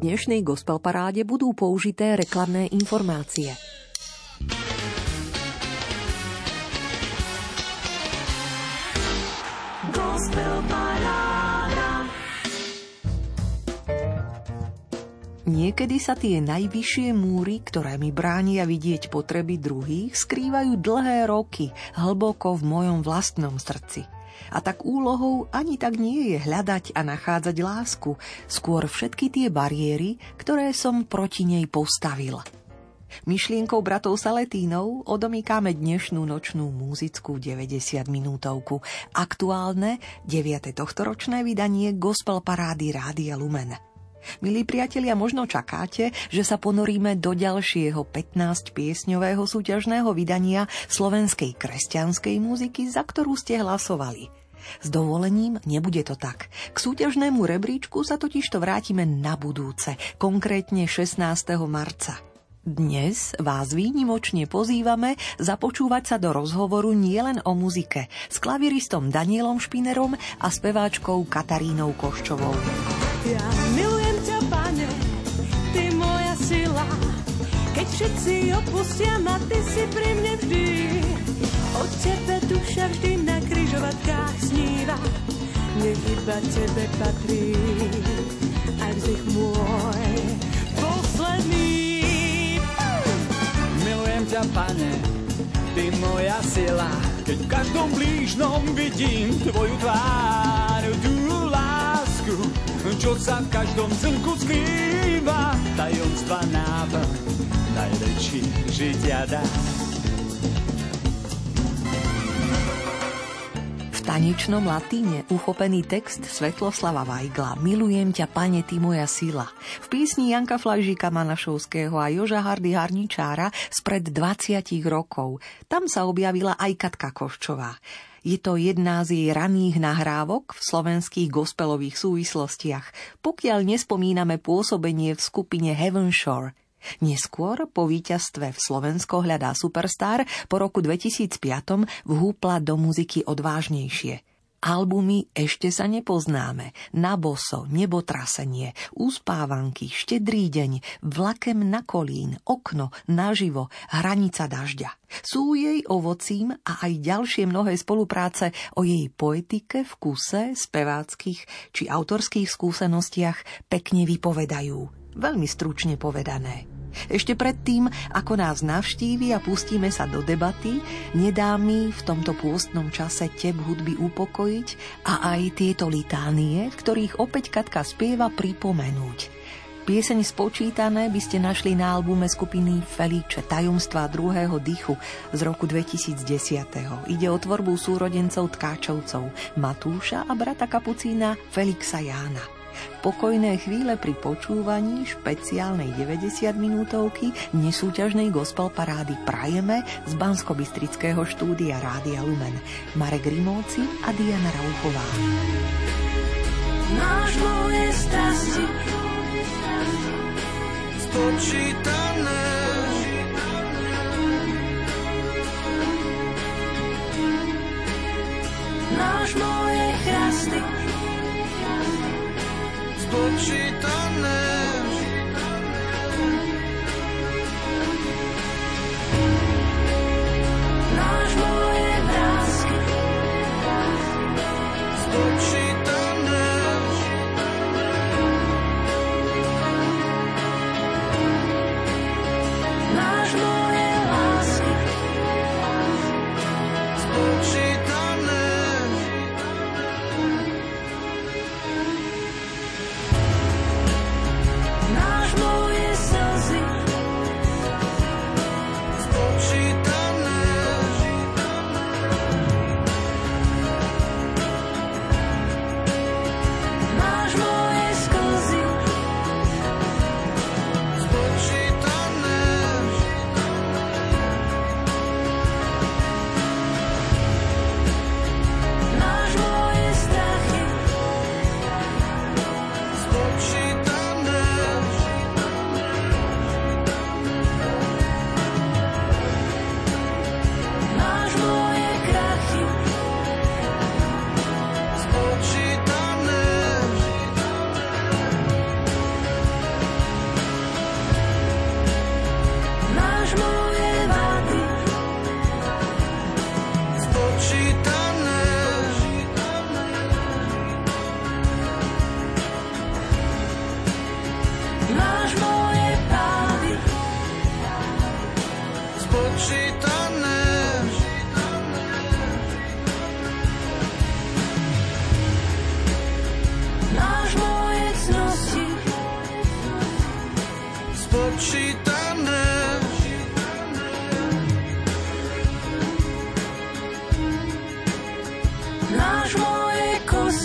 dnešnej gospel paráde budú použité reklamné informácie. Niekedy sa tie najvyššie múry, ktoré mi bránia vidieť potreby druhých, skrývajú dlhé roky, hlboko v mojom vlastnom srdci. A tak úlohou ani tak nie je hľadať a nachádzať lásku, skôr všetky tie bariéry, ktoré som proti nej postavil. Myšlienkou bratov Saletínov odomýkame dnešnú nočnú muzickú 90 minútovku. Aktuálne 9. tohtoročné vydanie Gospel Parády Rádia Lumen. Milí priatelia, možno čakáte, že sa ponoríme do ďalšieho 15-piesňového súťažného vydania slovenskej kresťanskej muziky, za ktorú ste hlasovali. S dovolením nebude to tak. K súťažnému rebríčku sa totižto vrátime na budúce, konkrétne 16. marca. Dnes vás výnimočne pozývame započúvať sa do rozhovoru nielen o muzike s klaviristom Danielom Špinerom a speváčkou Katarínou Koščovou. Ja milujem všetci opustia ma, ty si pri mne vždy. O tebe duša vždy na kryžovatkách sníva, nech iba tebe patrí, aj vzich môj posledný. Ťa, pane, ty moja sila, keď v každom blížnom vidím tvoju tvár, tú lásku, čo sa v každom zrnku skrýva, tajomstva náplň, najväčší žitia dá. tanečnom latíne uchopený text Svetloslava Vajgla Milujem ťa, pane, ty moja sila. V písni Janka Flajžíka Manašovského a Joža Hardy Harničára spred 20 rokov. Tam sa objavila aj Katka Koščová. Je to jedna z jej raných nahrávok v slovenských gospelových súvislostiach, pokiaľ nespomíname pôsobenie v skupine Heaven Shore – Neskôr, po víťazstve v Slovensko hľadá Superstar, po roku 2005 vhúpla do muziky odvážnejšie. Albumy Ešte sa nepoznáme, Na boso, Nebotrasenie, Úspávanky, Štedrý deň, Vlakem na kolín, Okno, Naživo, Hranica dažďa. Sú jej ovocím a aj ďalšie mnohé spolupráce o jej poetike, vkuse, speváckých či autorských skúsenostiach pekne vypovedajú. Veľmi stručne povedané. Ešte predtým, ako nás navštívi a pustíme sa do debaty, nedá mi v tomto pôstnom čase teb hudby upokojiť a aj tieto litánie, ktorých opäť Katka spieva pripomenúť. Pieseň spočítané by ste našli na albume skupiny Feliče Tajomstva druhého dychu z roku 2010. Ide o tvorbu súrodencov Tkáčovcov Matúša a brata kapucína Felixa Jána. Pokojné chvíle pri počúvaní špeciálnej 90 minútovky nesúťažnej gospel parády prajeme z bansko štúdia Rádia Lumen. Marek Rimovci a Diana Rauchová. Máš moje strasti spočítané Máš moje chrasty spočítané. Náš moje vrázky spočítané.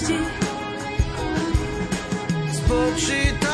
Kosti spočítané.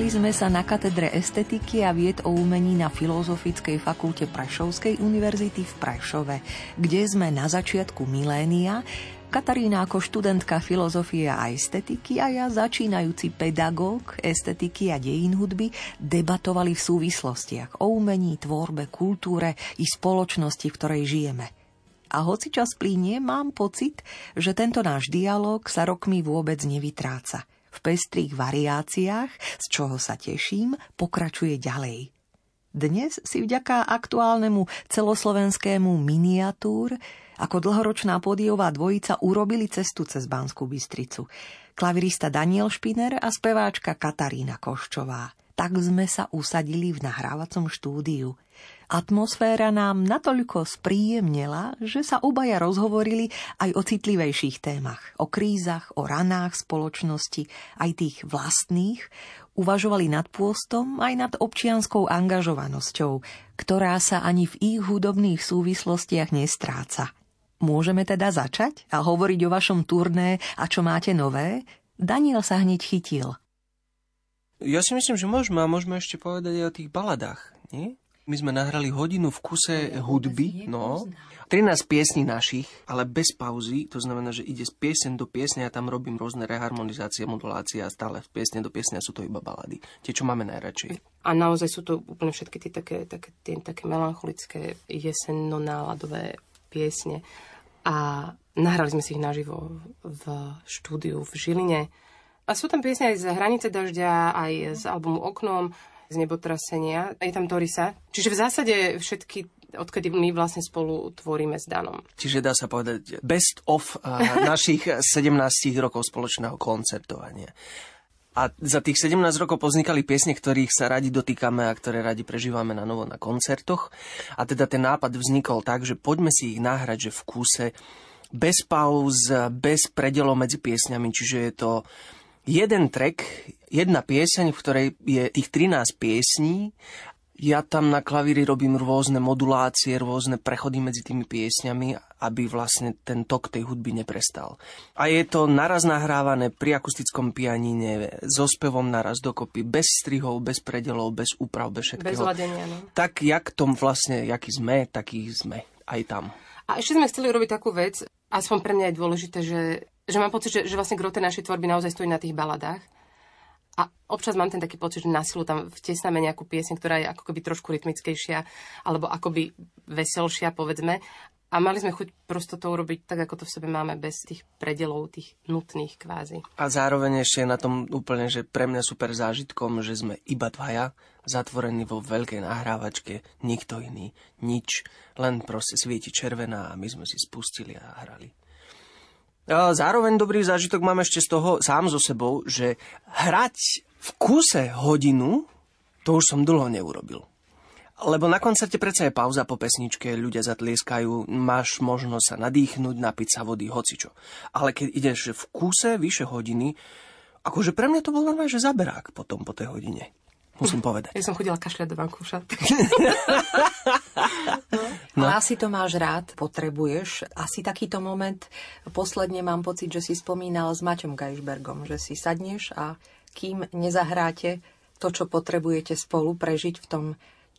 Spoznali sme sa na katedre estetiky a vied o umení na Filozofickej fakulte Prešovskej univerzity v Prešove, kde sme na začiatku milénia Katarína ako študentka filozofie a estetiky a ja začínajúci pedagóg estetiky a dejín hudby debatovali v súvislostiach o umení, tvorbe, kultúre i spoločnosti, v ktorej žijeme. A hoci čas plínie, mám pocit, že tento náš dialog sa rokmi vôbec nevytráca. V pestrých variáciách, z čoho sa teším, pokračuje ďalej. Dnes si vďaka aktuálnemu celoslovenskému miniatúr ako dlhoročná podiová dvojica urobili cestu cez Banskú Bystricu. Klavirista Daniel Špiner a speváčka Katarína Koščová. Tak sme sa usadili v nahrávacom štúdiu. Atmosféra nám natoľko spríjemnela, že sa obaja rozhovorili aj o citlivejších témach, o krízach, o ranách spoločnosti, aj tých vlastných, uvažovali nad pôstom aj nad občianskou angažovanosťou, ktorá sa ani v ich hudobných súvislostiach nestráca. Môžeme teda začať a hovoriť o vašom turné a čo máte nové? Daniel sa hneď chytil. Ja si myslím, že môžeme a môžeme ešte povedať aj o tých baladách, nie? My sme nahrali hodinu v kuse hudby, no. 13 piesní našich, ale bez pauzy, to znamená, že ide z piesen do piesne a tam robím rôzne reharmonizácie, modulácie a stále v piesne do piesne a sú to iba balady. Tie, čo máme najradšej. A naozaj sú to úplne všetky tie také, také, tie, také melancholické jesenno-náladové piesne. A nahrali sme si ich naživo v štúdiu v Žiline. A sú tam piesne aj z Hranice dažďa, aj z albumu Oknom, z nebotrasenia. Je tam Torisa. Čiže v zásade všetky odkedy my vlastne spolu tvoríme s Danom. Čiže dá sa povedať best of uh, našich 17 rokov spoločného koncertovania. A za tých 17 rokov poznikali piesne, ktorých sa radi dotýkame a ktoré radi prežívame na novo na koncertoch. A teda ten nápad vznikol tak, že poďme si ich nahrať, že v kúse bez pauz, bez predelov medzi piesňami, čiže je to jeden track, jedna pieseň, v ktorej je tých 13 piesní ja tam na klavíri robím rôzne modulácie, rôzne prechody medzi tými piesňami, aby vlastne ten tok tej hudby neprestal. A je to naraz nahrávané pri akustickom pianíne, so spevom naraz dokopy, bez strihov, bez predelov, bez úprav, bez všetkého. Bez ladenia, no. Tak, jak tom vlastne, jaký sme, taký sme aj tam. A ešte sme chceli robiť takú vec, aspoň pre mňa je dôležité, že, že mám pocit, že, že vlastne grote našej tvorby naozaj stojí na tých baladách a občas mám ten taký pocit, že na silu tam vtesnáme nejakú piesň, ktorá je ako keby trošku rytmickejšia, alebo akoby veselšia, povedzme. A mali sme chuť prosto to urobiť tak, ako to v sebe máme, bez tých predelov, tých nutných kvázi. A zároveň ešte na tom úplne, že pre mňa super zážitkom, že sme iba dvaja, zatvorení vo veľkej nahrávačke, nikto iný, nič, len proste svieti červená a my sme si spustili a hrali. Zároveň dobrý zážitok mám ešte z toho sám so sebou, že hrať v kuse hodinu, to už som dlho neurobil. Lebo na koncerte predsa je pauza po pesničke, ľudia zatlieskajú, máš možnosť sa nadýchnuť, napiť sa vody, hocičo. Ale keď ideš v kuse vyše hodiny, akože pre mňa to bol normálne, že zaberák potom po tej hodine musím povedať. Ja som chodila kašľať do vankúša. no. Ale asi to máš rád, potrebuješ. Asi takýto moment. Posledne mám pocit, že si spomínal s Maťom Gajšbergom, že si sadneš a kým nezahráte to, čo potrebujete spolu prežiť v tom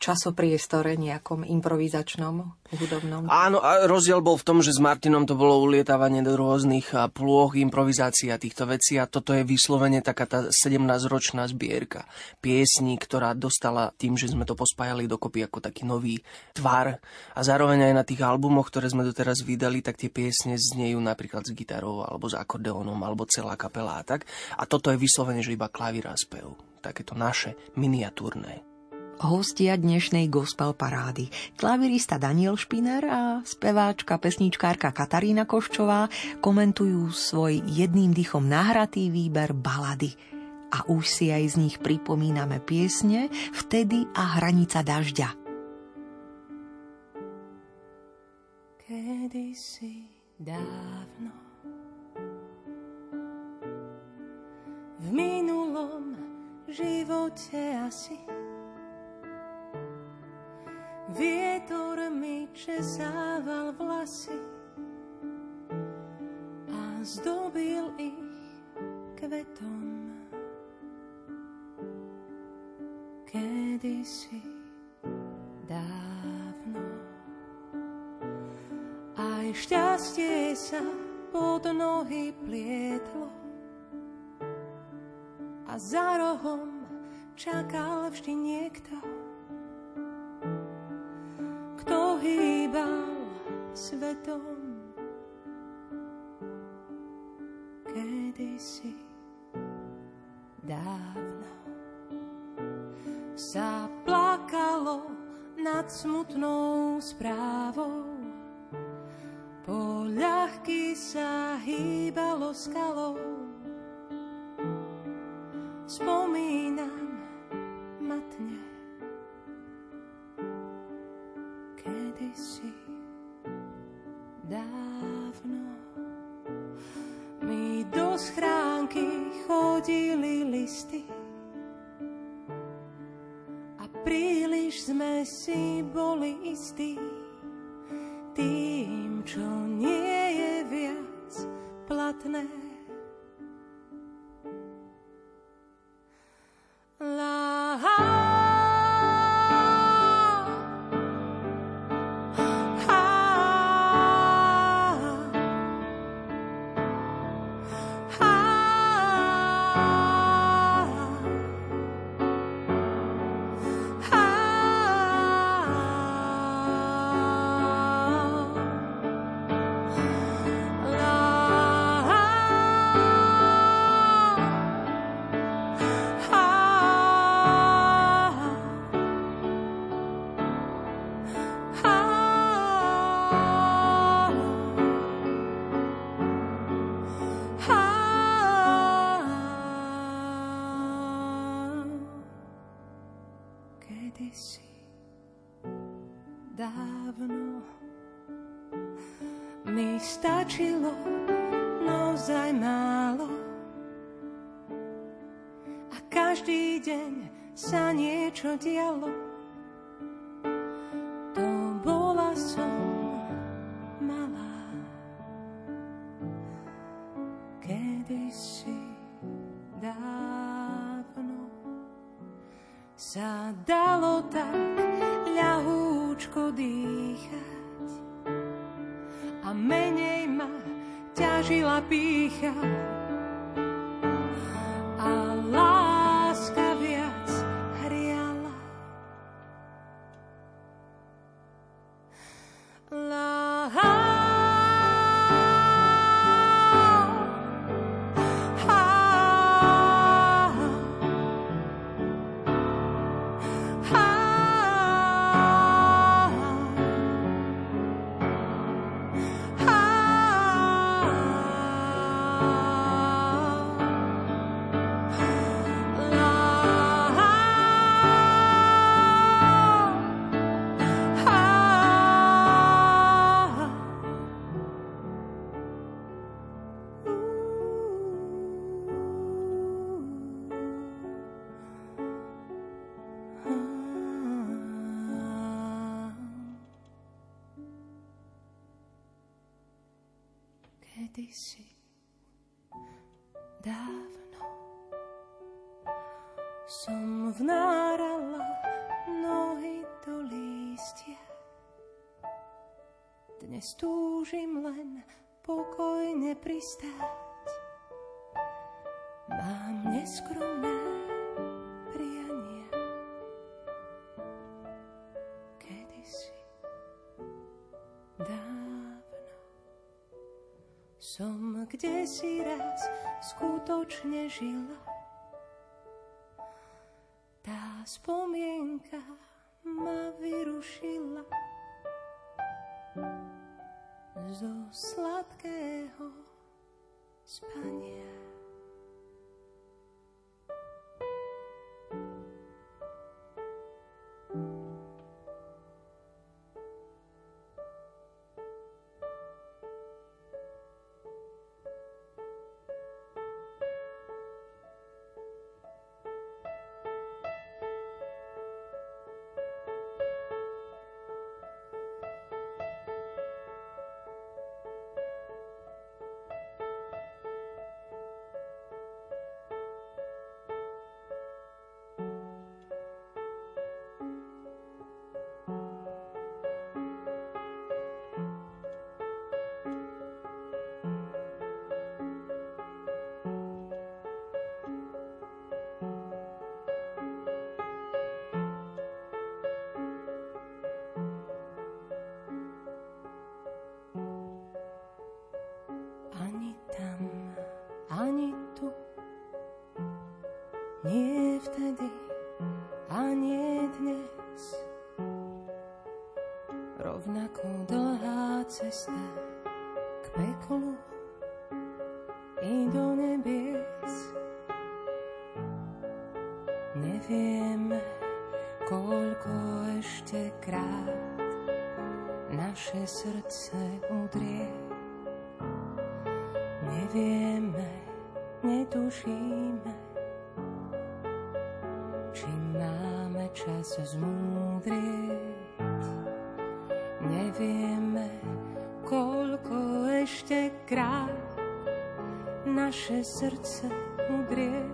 časopriestore nejakom improvizačnom, hudobnom. Áno, a rozdiel bol v tom, že s Martinom to bolo ulietávanie do rôznych plôch, improvizácií a týchto vecí a toto je vyslovene taká tá 17-ročná zbierka piesní, ktorá dostala tým, že sme to pospájali dokopy ako taký nový tvar a zároveň aj na tých albumoch, ktoré sme doteraz vydali, tak tie piesne znejú napríklad s gitarou alebo s akordeónom alebo celá kapela a tak. A toto je vyslovene, že iba klavír a spev. Takéto naše miniatúrne hostia dnešnej gospel parády. Klavirista Daniel Špiner a speváčka, pesničkárka Katarína Koščová komentujú svoj jedným dýchom nahratý výber balady. A už si aj z nich pripomíname piesne Vtedy a hranica dažďa. Kedy si dávno v minulom živote asi Vietor mi česával vlasy a zdobil ich kvetom. Kedysi dávno aj šťastie sa pod nohy plietlo a za rohom čakal vždy niekto, svetom. Príliš sme si boli istí menej ma ťažila pícha pokojne pristáť. Mám neskromné priania. Kedysi dávno som kde si raz skutočne žila. Tá spomienka ma vyrušila zo sladkého nie vtedy, ani dnes. Rovnako dlhá cesta k peklu i do nebies. Nevieme, koľko ešte krát naše srdce udrie. Nevieme, čas zmúdrieť. Nevieme, koľko ešte krát naše srdce udrie.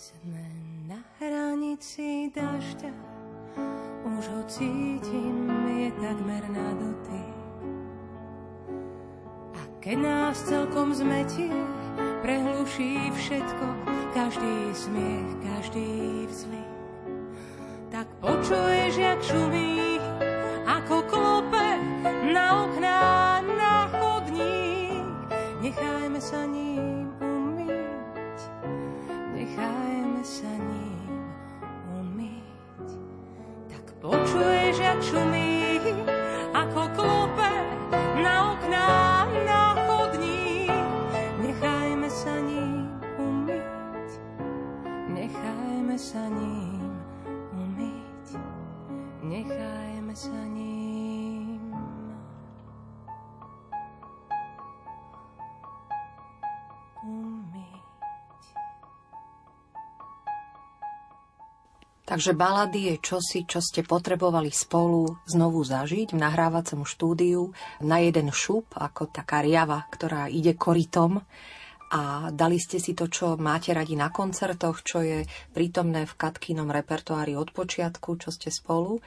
Sme na hranici dažďa, už ho cítim, je takmer na dotyk. A keď nás celkom zmetie, prehluší všetko, každý smiech, každý vzlik. Tak počuješ, jak šumí, ako klope na okná, počuješ, jak Takže balady je čosi, čo ste potrebovali spolu znovu zažiť v nahrávacom štúdiu na jeden šup, ako taká riava, ktorá ide korytom. A dali ste si to, čo máte radi na koncertoch, čo je prítomné v Katkinom repertoári od počiatku, čo ste spolu.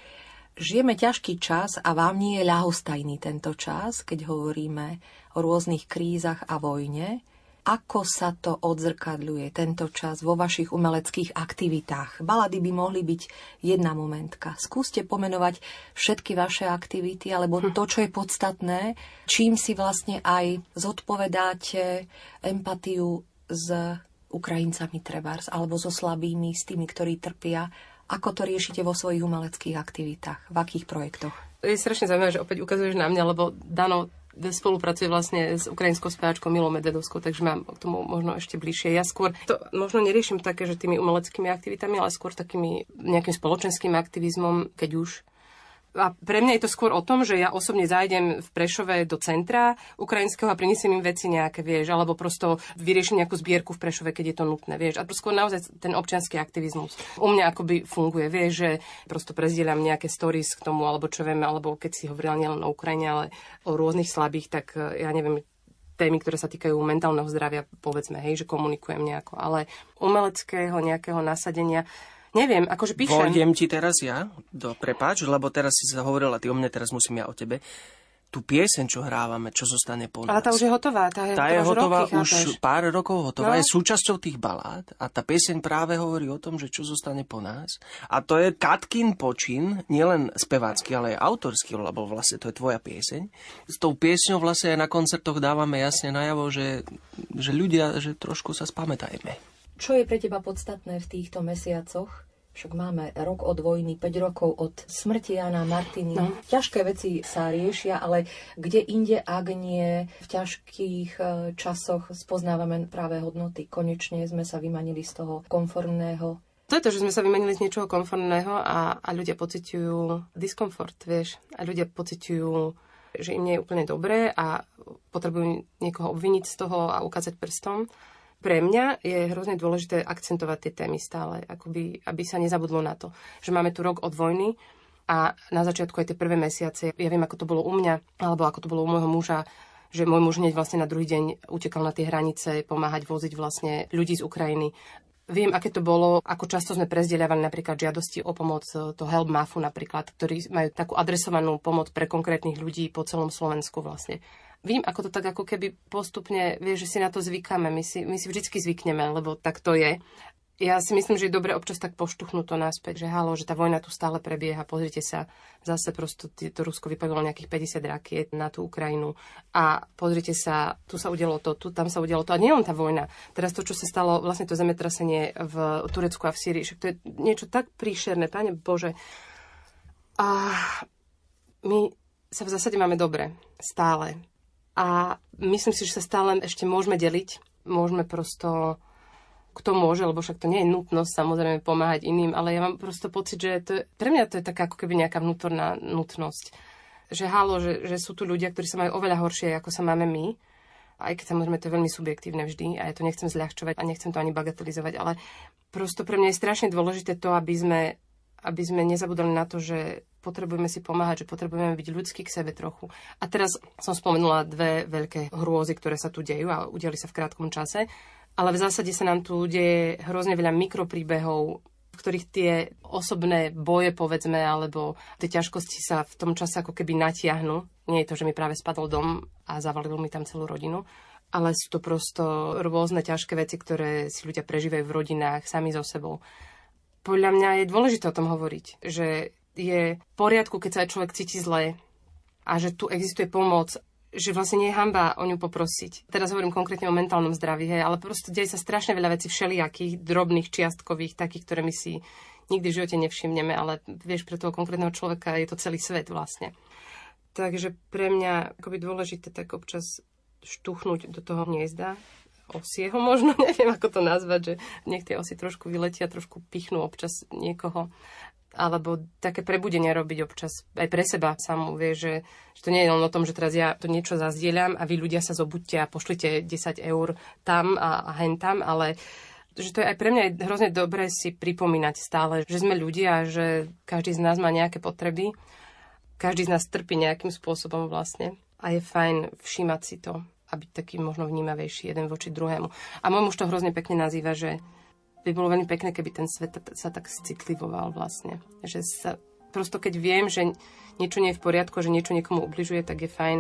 Žijeme ťažký čas a vám nie je ľahostajný tento čas, keď hovoríme o rôznych krízach a vojne. Ako sa to odzrkadľuje tento čas vo vašich umeleckých aktivitách? Balady by mohli byť jedna momentka. Skúste pomenovať všetky vaše aktivity, alebo to, čo je podstatné, čím si vlastne aj zodpovedáte empatiu s Ukrajincami trebárs, alebo so slabými, s tými, ktorí trpia. Ako to riešite vo svojich umeleckých aktivitách? V akých projektoch? Je strašne zaujímavé, že opäť ukazuješ na mňa, lebo Dano spolupracuje vlastne s ukrajinskou speváčkou Milou Medvedovskou, takže mám k tomu možno ešte bližšie. Ja skôr to možno neriešim také, že tými umeleckými aktivitami, ale skôr takými nejakým spoločenským aktivizmom, keď už a pre mňa je to skôr o tom, že ja osobne zájdem v Prešove do centra ukrajinského a prinesiem im veci nejaké, vieš, alebo prosto vyriešim nejakú zbierku v Prešove, keď je to nutné, vieš. A skôr naozaj ten občianský aktivizmus. U mňa akoby funguje, vieš, že prosto prezdielam nejaké stories k tomu, alebo čo vieme, alebo keď si hovorila nielen o Ukrajine, ale o rôznych slabých, tak eh, ja neviem, témy, ktoré sa týkajú mentálneho zdravia, povedzme, hej, že komunikujem nejako, ale umeleckého nejakého nasadenia, Neviem, akože píšem. Vojdem ti teraz ja, do, prepáč, lebo teraz si sa hovorila ty o mne, teraz musím ja o tebe. Tú pieseň, čo hrávame, čo zostane po nás. Ale tá už je hotová. Tá je, tá je hotová roky, už chápeš? pár rokov hotová, No. je súčasťou tých balád a tá pieseň práve hovorí o tom, že čo zostane po nás. A to je Katkin počin, nielen spevácky, ale aj autorský, lebo vlastne to je tvoja pieseň. S tou piesňou vlastne aj na koncertoch dávame jasne najavo, že, že ľudia, že trošku sa spamätajme. Čo je pre teba podstatné v týchto mesiacoch? Však máme rok od vojny, 5 rokov od smrti Jana Martiny. No. Ťažké veci sa riešia, ale kde inde, ak nie v ťažkých e, časoch spoznávame práve hodnoty. Konečne sme sa vymanili z toho konformného. To je to, že sme sa vymenili z niečoho konformného a, a ľudia pociťujú diskomfort, vieš. A ľudia pociťujú, že im nie je úplne dobré a potrebujú niekoho obviniť z toho a ukázať prstom. Pre mňa je hrozne dôležité akcentovať tie témy stále, akoby, aby sa nezabudlo na to, že máme tu rok od vojny a na začiatku aj tie prvé mesiace, ja viem, ako to bolo u mňa, alebo ako to bolo u môjho muža, že môj muž hneď vlastne na druhý deň utekal na tie hranice, pomáhať voziť vlastne ľudí z Ukrajiny. Viem, aké to bolo, ako často sme prezdieľavali napríklad žiadosti o pomoc, to Help Mafu napríklad, ktorí majú takú adresovanú pomoc pre konkrétnych ľudí po celom Slovensku vlastne. Vím, ako to tak ako keby postupne, vieš, že si na to zvykáme, my si, my si vždycky zvykneme, lebo tak to je. ja si myslím, že je dobre občas tak poštuchnúť to naspäť, že halo, že tá vojna tu stále prebieha, pozrite sa, zase prosto to Rusko vypadlo nejakých 50 rakiet na tú Ukrajinu a pozrite sa, tu sa udialo to, tu, tam sa udialo to a nie len tá vojna. Teraz to, čo sa stalo, vlastne to zemetrasenie v Turecku a v Syrii, však to je niečo tak príšerné, pane Bože. A my sa v zásade máme dobre, stále. A myslím si, že sa stále ešte môžeme deliť, môžeme prosto kto môže, lebo však to nie je nutnosť samozrejme pomáhať iným, ale ja mám prosto pocit, že to je, pre mňa to je taká ako keby nejaká vnútorná nutnosť. Že halo, že, že sú tu ľudia, ktorí sa majú oveľa horšie, ako sa máme my. Aj keď samozrejme to je veľmi subjektívne vždy a ja to nechcem zľahčovať a nechcem to ani bagatelizovať, ale prosto pre mňa je strašne dôležité to, aby sme, aby sme nezabudali na to, že potrebujeme si pomáhať, že potrebujeme byť ľudský k sebe trochu. A teraz som spomenula dve veľké hrôzy, ktoré sa tu dejú a udiali sa v krátkom čase. Ale v zásade sa nám tu deje hrozne veľa mikropríbehov, v ktorých tie osobné boje, povedzme, alebo tie ťažkosti sa v tom čase ako keby natiahnu. Nie je to, že mi práve spadol dom a zavalil mi tam celú rodinu, ale sú to prosto rôzne ťažké veci, ktoré si ľudia prežívajú v rodinách, sami so sebou. Podľa mňa je dôležité o tom hovoriť, že je v poriadku, keď sa človek cíti zle a že tu existuje pomoc že vlastne nie je hamba o ňu poprosiť. Teraz hovorím konkrétne o mentálnom zdraví, hej, ale proste deje sa strašne veľa vecí všelijakých, drobných, čiastkových, takých, ktoré my si nikdy v živote nevšimneme, ale vieš, pre toho konkrétneho človeka je to celý svet vlastne. Takže pre mňa akoby dôležité tak občas štuchnúť do toho hniezda, osieho možno, neviem ako to nazvať, že nech tie osy trošku vyletia, trošku pichnú občas niekoho alebo také prebudenie robiť občas aj pre seba samú, vie, že, že to nie je len o tom, že teraz ja to niečo zazdieľam a vy ľudia sa zobuďte a pošlite 10 eur tam a, a hen tam, ale že to je aj pre mňa je hrozne dobré si pripomínať stále, že sme ľudia že každý z nás má nejaké potreby, každý z nás trpí nejakým spôsobom vlastne a je fajn všímať si to a byť taký možno vnímavejší jeden voči druhému. A môj muž to hrozne pekne nazýva, že by bolo veľmi pekné, keby ten svet sa tak citlivoval vlastne. Že sa, prosto keď viem, že niečo nie je v poriadku, že niečo niekomu ubližuje, tak je fajn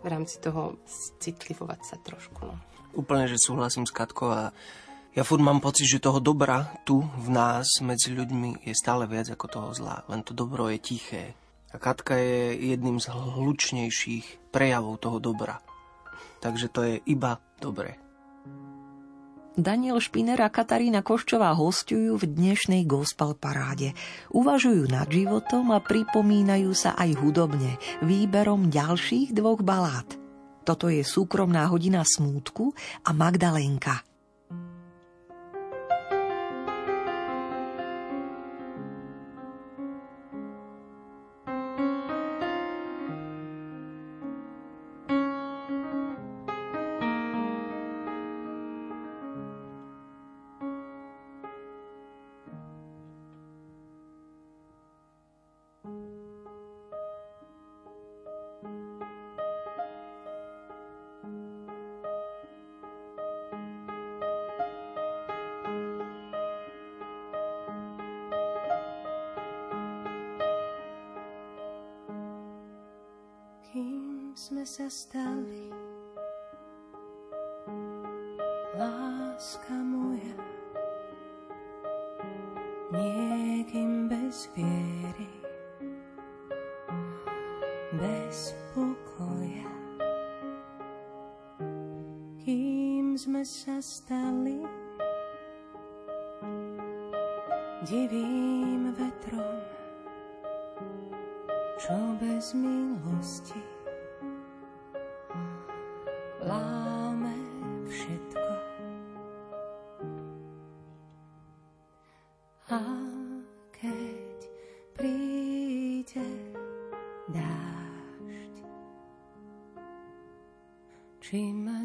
v rámci toho citlivovať sa trošku. No. Úplne, že súhlasím s Katkou a ja furt mám pocit, že toho dobra tu v nás medzi ľuďmi je stále viac ako toho zla. Len to dobro je tiché. A Katka je jedným z hlučnejších prejavov toho dobra. Takže to je iba dobre. Daniel Špiner a Katarína Koščová hostujú v dnešnej gospel paráde. Uvažujú nad životom a pripomínajú sa aj hudobne výberom ďalších dvoch balád. Toto je súkromná hodina smútku a Magdalénka – či ma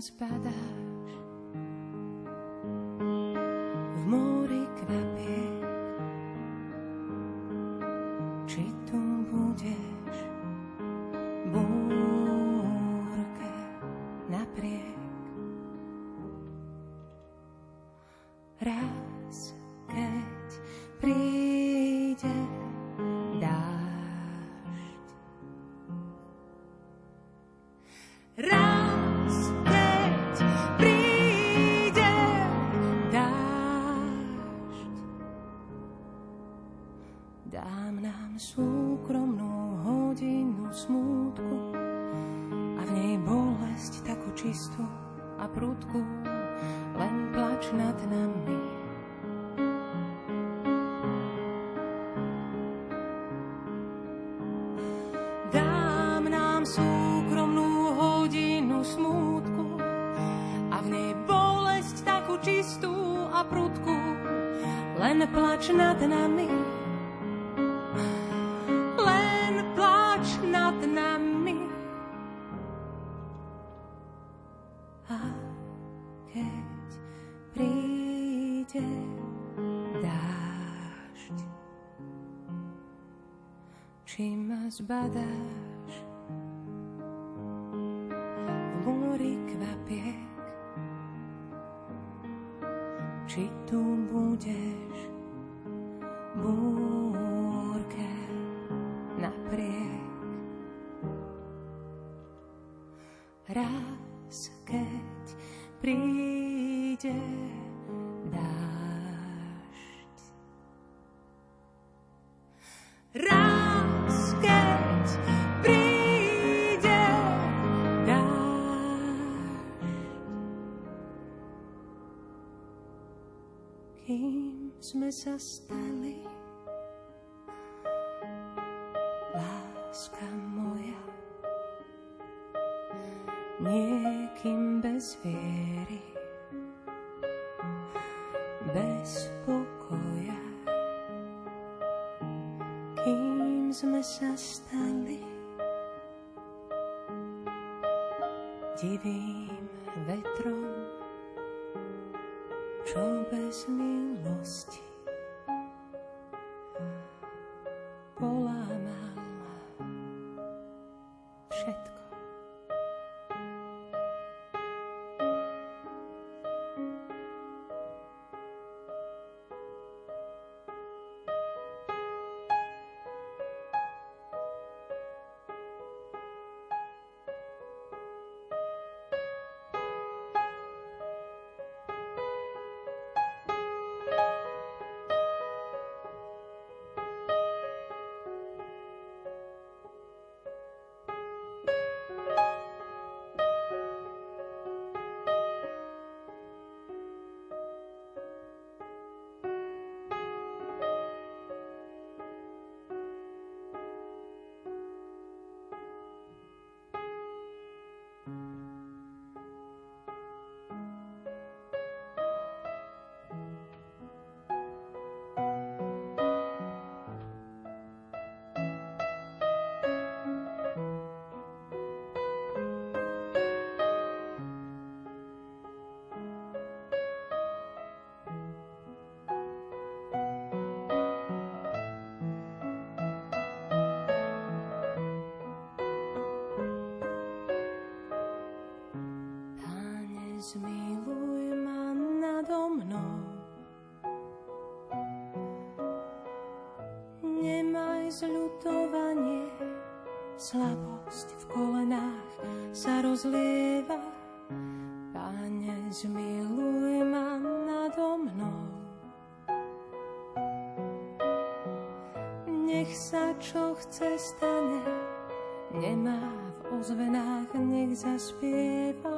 just zmiluj ma nado mnou. Nemaj zľutovanie, slabosť v kolenách sa rozlieva. Pane, zmiluj ma nado mnou. Nech sa čo chce stane, nemá v ozvenách, nech zaspieva.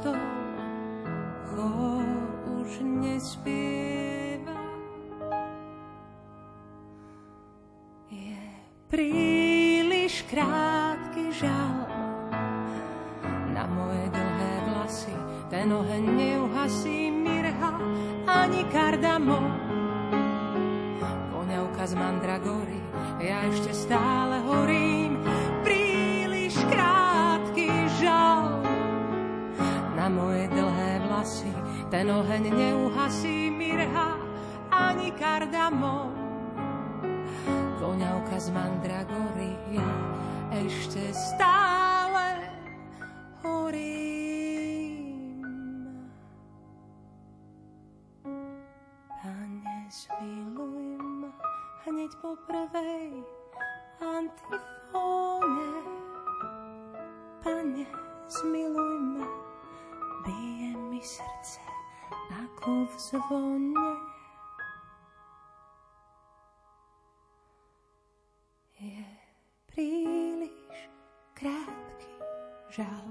miesto, už nespieva. Je príliš krátky žal na moje dlhé vlasy, ten oheň neuhasí mirha ani kardamom. Voňavka z mandragory, ja ešte stále horím, príliš krátky moje dlhé vlasy ten oheň neuhasí mirha ani kardamom. Voňavka z mandragory, ja ešte stále horím. Pane, zmiluj ma hneď po prvej antifóne. Pane, zmiluj ma, bije mi srdce ako v zvone. Je príliš krátky žal.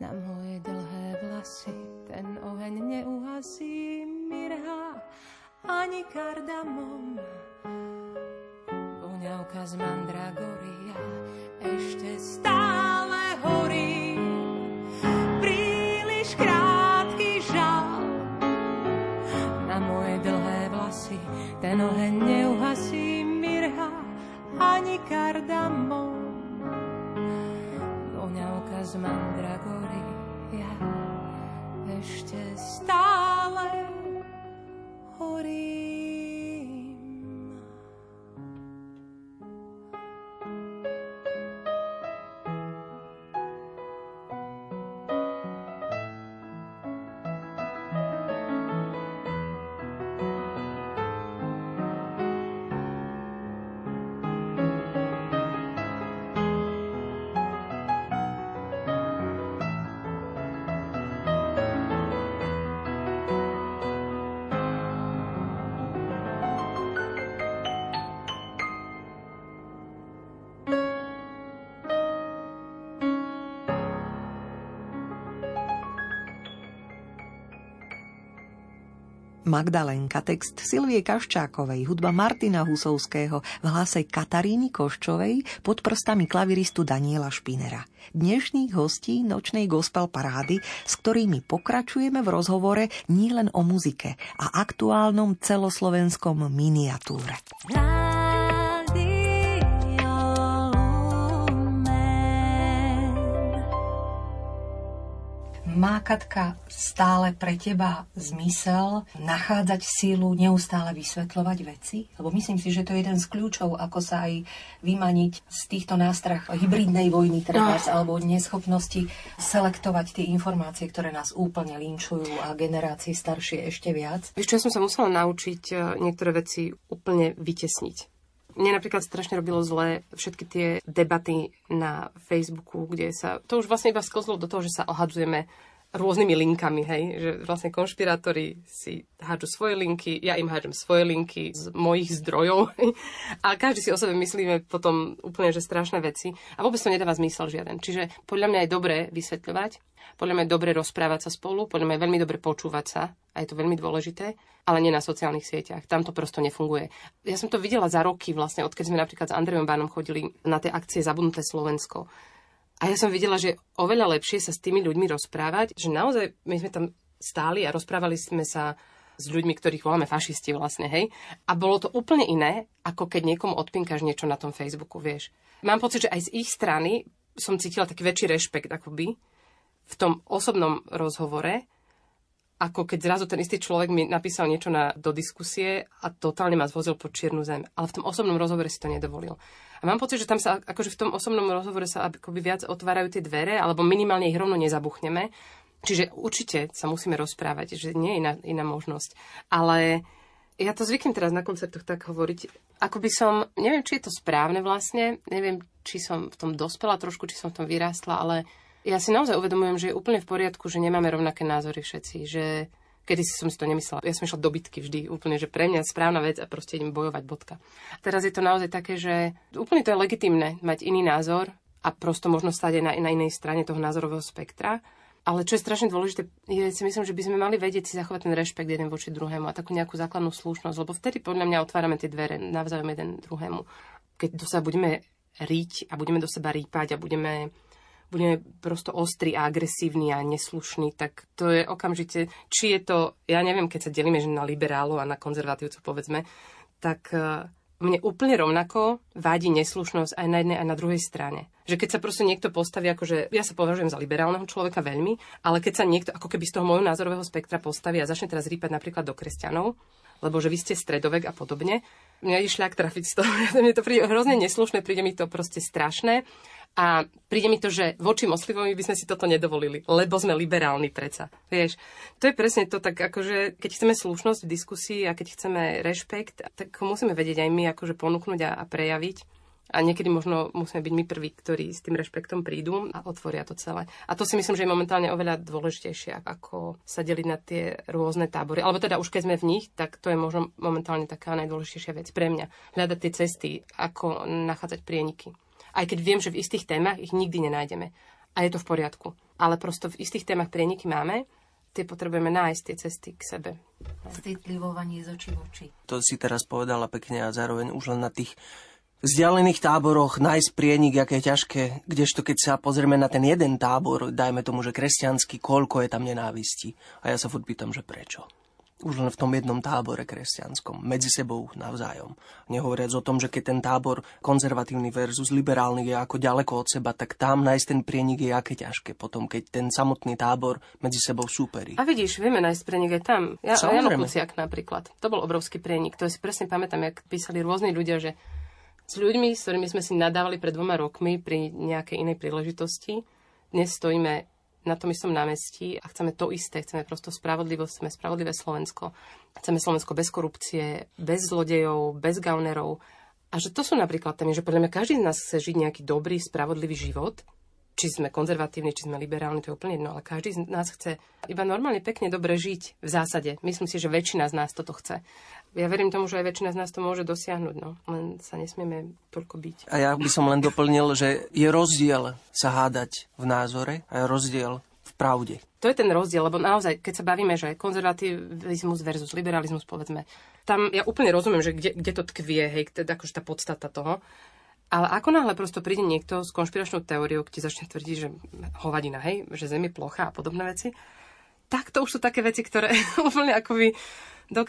Na moje dlhé vlasy ten oheň neuhasí mirha ani kardamom. Voňavka z mandragoria ešte stále horí. Vlasy ten oheň neuhasí mirha ani kardamom. Voňavka z mandragory, ja ešte stále horím. Magdalenka, text Silvie Kaščákovej, hudba Martina Husovského v hlase Kataríny Koščovej pod prstami klaviristu Daniela Špinera. Dnešných hostí nočnej gospel parády, s ktorými pokračujeme v rozhovore nielen o muzike a aktuálnom celoslovenskom miniatúre. Má Katka stále pre teba zmysel nachádzať sílu, neustále vysvetľovať veci? Lebo myslím si, že to je jeden z kľúčov, ako sa aj vymaniť z týchto nástrach hybridnej vojny trebárs, no. alebo neschopnosti selektovať tie informácie, ktoré nás úplne linčujú a generácie staršie ešte viac. Čo, ja som sa musela naučiť e, niektoré veci úplne vytesniť. Mne napríklad strašne robilo zle všetky tie debaty na Facebooku, kde sa... To už vlastne iba sklzlo do toho, že sa ohadzujeme rôznymi linkami, hej, že vlastne konšpirátori si hádžu svoje linky, ja im hádžem svoje linky z mojich zdrojov hej, a každý si o sebe myslíme potom úplne, že strašné veci a vôbec to nedáva zmysel žiaden. Čiže podľa mňa je dobré vysvetľovať, podľa mňa je dobré rozprávať sa spolu, podľa mňa je veľmi dobre počúvať sa a je to veľmi dôležité, ale nie na sociálnych sieťach. Tam to prosto nefunguje. Ja som to videla za roky, vlastne, odkedy sme napríklad s Andrejom Bánom chodili na tie akcie Zabudnuté Slovensko a ja som videla, že oveľa lepšie sa s tými ľuďmi rozprávať, že naozaj my sme tam stáli a rozprávali sme sa s ľuďmi, ktorých voláme fašisti vlastne, hej. A bolo to úplne iné, ako keď niekomu odpinkáš niečo na tom Facebooku, vieš. Mám pocit, že aj z ich strany som cítila taký väčší rešpekt akoby v tom osobnom rozhovore, ako keď zrazu ten istý človek mi napísal niečo na, do diskusie a totálne ma zvozil po čiernu zem. Ale v tom osobnom rozhovore si to nedovolil. A mám pocit, že tam sa, akože v tom osobnom rozhovore sa akoby viac otvárajú tie dvere, alebo minimálne ich rovno nezabuchneme. Čiže určite sa musíme rozprávať, že nie je iná, iná možnosť. Ale ja to zvyknem teraz na koncertoch tak hovoriť, ako by som, neviem, či je to správne vlastne, neviem, či som v tom dospela trošku, či som v tom vyrástla, ale ja si naozaj uvedomujem, že je úplne v poriadku, že nemáme rovnaké názory všetci, že Kedy si som si to nemyslela. Ja som išla do bitky vždy, úplne, že pre mňa správna vec a proste idem bojovať bodka. Teraz je to naozaj také, že úplne to je legitimné mať iný názor a prosto možno stať aj na, na inej strane toho názorového spektra. Ale čo je strašne dôležité, je si myslím, že by sme mali vedieť si zachovať ten rešpekt jeden voči druhému a takú nejakú základnú slušnosť, lebo vtedy podľa mňa otvárame tie dvere navzájom jeden druhému. Keď do seba budeme riť a budeme do seba rýpať a budeme, budeme prosto ostrí a agresívni a neslušní, tak to je okamžite, či je to, ja neviem, keď sa delíme že na liberálov a na konzervatívcov, povedzme, tak eh, mne úplne rovnako vádi neslušnosť aj na jednej, aj na druhej strane. Že keď sa proste niekto postaví, akože ja sa považujem za liberálneho človeka veľmi, ale keď sa niekto ako keby z toho môjho názorového spektra postaví a začne teraz rýpať napríklad do kresťanov, lebo že vy ste stredovek a podobne, mňa ide šľak trafiť z toho. Mne to príde hrozne neslušné, príde mi to proste strašné. A príde mi to, že voči moslimovi by sme si toto nedovolili, lebo sme liberálni predsa. Vieš, to je presne to, tak akože keď chceme slušnosť v diskusii a keď chceme rešpekt, tak musíme vedieť aj my akože ponúknuť a, a prejaviť. A niekedy možno musíme byť my prví, ktorí s tým rešpektom prídu a otvoria to celé. A to si myslím, že je momentálne oveľa dôležitejšie, ako sa deliť na tie rôzne tábory. Alebo teda už keď sme v nich, tak to je možno momentálne taká najdôležitejšia vec pre mňa. Hľadať tie cesty, ako nachádzať prieniky. Aj keď viem, že v istých témach ich nikdy nenájdeme. A je to v poriadku. Ale prosto v istých témach prieniky máme, tie potrebujeme nájsť, tie cesty k sebe. Citlivovanie z očí v oči. To si teraz povedala pekne a zároveň už len na tých vzdialených táboroch nájsť prienik, aké je ťažké, kdežto keď sa pozrieme na ten jeden tábor, dajme tomu, že kresťanský, koľko je tam nenávisti. A ja sa furt pýtam, že prečo. Už len v tom jednom tábore kresťanskom, medzi sebou navzájom. Nehovoriac o tom, že keď ten tábor konzervatívny versus liberálny je ako ďaleko od seba, tak tam nájsť ten prienik je aké ťažké. Potom, keď ten samotný tábor medzi sebou súperí. A vidíš, vieme nájsť prienik aj tam. Ja, Jano Kuciak napríklad. To bol obrovský prienik. To si presne pamätám, jak písali rôzni ľudia, že s ľuďmi, s ktorými sme si nadávali pred dvoma rokmi pri nejakej inej príležitosti. Dnes stojíme na tom istom námestí a chceme to isté. Chceme prosto spravodlivosť, chceme spravodlivé Slovensko. Chceme Slovensko bez korupcie, bez zlodejov, bez gaunerov. A že to sú napríklad témy, že podľa mňa každý z nás chce žiť nejaký dobrý, spravodlivý život či sme konzervatívni, či sme liberálni, to je úplne jedno, ale každý z nás chce iba normálne, pekne, dobre žiť v zásade. Myslím si, že väčšina z nás toto chce ja verím tomu, že aj väčšina z nás to môže dosiahnuť, no. len sa nesmieme toľko byť. A ja by som len doplnil, že je rozdiel sa hádať v názore a je rozdiel v pravde. To je ten rozdiel, lebo naozaj, keď sa bavíme, že konzervativizmus versus liberalizmus, povedzme, tam ja úplne rozumiem, že kde, kde to tkvie, hej, teda akože tá podstata toho, ale ako náhle prosto príde niekto s konšpiračnou teóriou, kde začne tvrdiť, že hovadina, hej, že Zem je plocha a podobné veci, tak to už sú také veci, ktoré úplne akoby do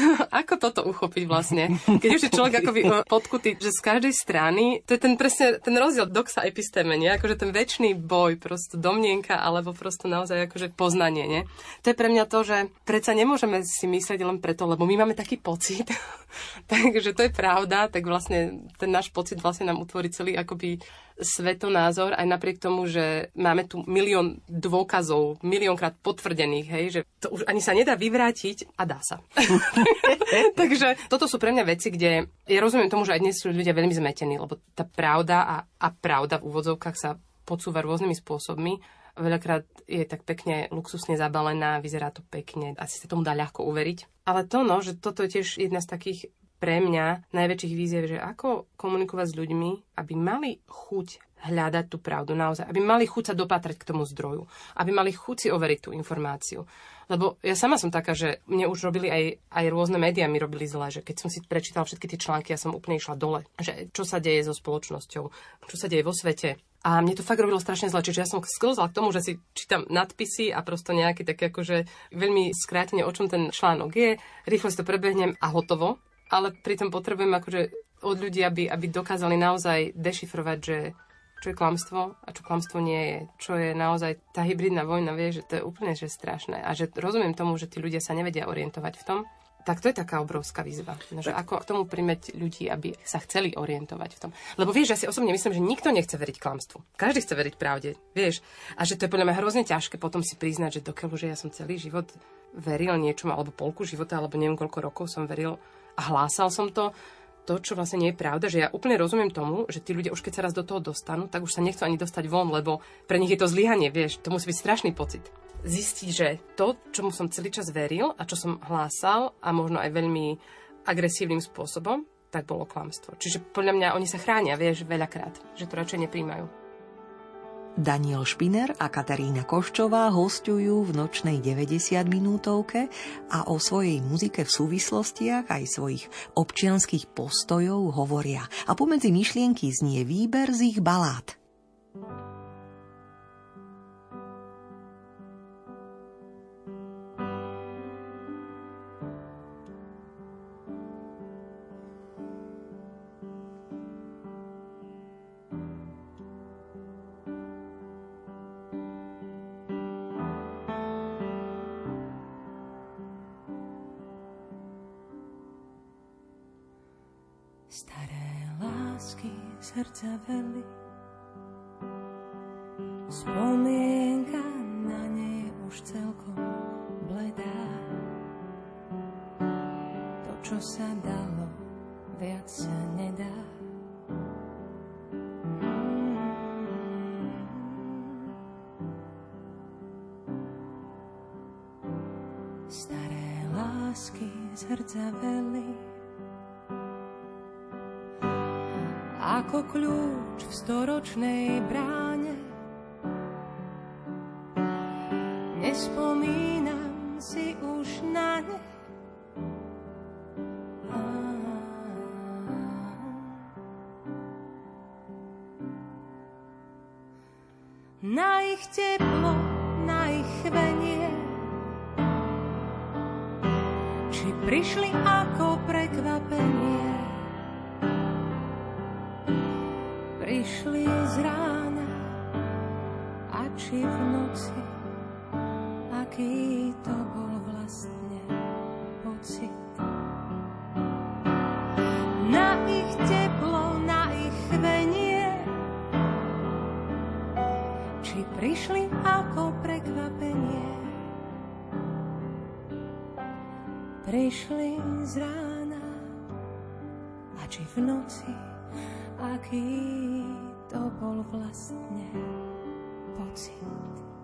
ako toto uchopiť vlastne? Keď už je človek akoby podkutý, že z každej strany, to je ten presne ten rozdiel doxa epistéme, nie? Akože ten väčší boj, prosto domnienka, alebo prosto naozaj akože poznanie, nie? To je pre mňa to, že predsa nemôžeme si myslieť len preto, lebo my máme taký pocit, takže to je pravda, tak vlastne ten náš pocit vlastne nám utvorí celý akoby svetonázor, aj napriek tomu, že máme tu milión dôkazov, miliónkrát potvrdených, hej, že to už ani sa nedá vyvrátiť a dá sa. Takže toto sú pre mňa veci, kde ja rozumiem tomu, že aj dnes sú ľudia veľmi zmetení, lebo tá pravda a, a pravda v úvodzovkách sa podsúva rôznymi spôsobmi. Veľakrát je tak pekne luxusne zabalená, vyzerá to pekne, asi sa tomu dá ľahko uveriť. Ale to, no, že toto je tiež jedna z takých pre mňa najväčších víziev, že ako komunikovať s ľuďmi, aby mali chuť hľadať tú pravdu naozaj, aby mali chuť sa dopatrať k tomu zdroju, aby mali chuť si overiť tú informáciu. Lebo ja sama som taká, že mne už robili aj, aj rôzne médiá mi robili zle, že keď som si prečítala všetky tie články, ja som úplne išla dole, že čo sa deje so spoločnosťou, čo sa deje vo svete. A mne to fakt robilo strašne zle, čiže ja som sklzla k tomu, že si čítam nadpisy a prosto nejaké také akože veľmi skrátene, o čom ten článok je, rýchlo si to prebehnem a hotovo ale pritom potrebujem akože od ľudí, aby, aby dokázali naozaj dešifrovať, že čo je klamstvo a čo klamstvo nie je. Čo je naozaj tá hybridná vojna, vie, že to je úplne že strašné. A že rozumiem tomu, že tí ľudia sa nevedia orientovať v tom, tak to je taká obrovská výzva. No, že ako k tomu primeť ľudí, aby sa chceli orientovať v tom. Lebo vieš, ja si osobne myslím, že nikto nechce veriť klamstvu. Každý chce veriť pravde, vieš. A že to je podľa mňa hrozne ťažké potom si priznať, že dokiaľ, že ja som celý život veril niečomu, alebo polku života, alebo neviem koľko rokov som veril a hlásal som to, to, čo vlastne nie je pravda, že ja úplne rozumiem tomu, že tí ľudia už keď sa raz do toho dostanú, tak už sa nechcú ani dostať von, lebo pre nich je to zlyhanie, vieš, to musí byť strašný pocit. Zistiť, že to, čomu som celý čas veril a čo som hlásal a možno aj veľmi agresívnym spôsobom, tak bolo klamstvo. Čiže podľa mňa oni sa chránia, vieš, veľakrát, že to radšej nepríjmajú. Daniel Špiner a Katarína Koščová hostujú v nočnej 90 minútovke a o svojej muzike v súvislostiach aj svojich občianských postojov hovoria. A pomedzi myšlienky znie výber z ich balád. zaveli. Spomienka Nespomínam si už na ne. Na ich teplo, na ich chvenie, či prišli ako prekvapenie. Prišli z rána a či v noci, aký to bol vlastne pocit.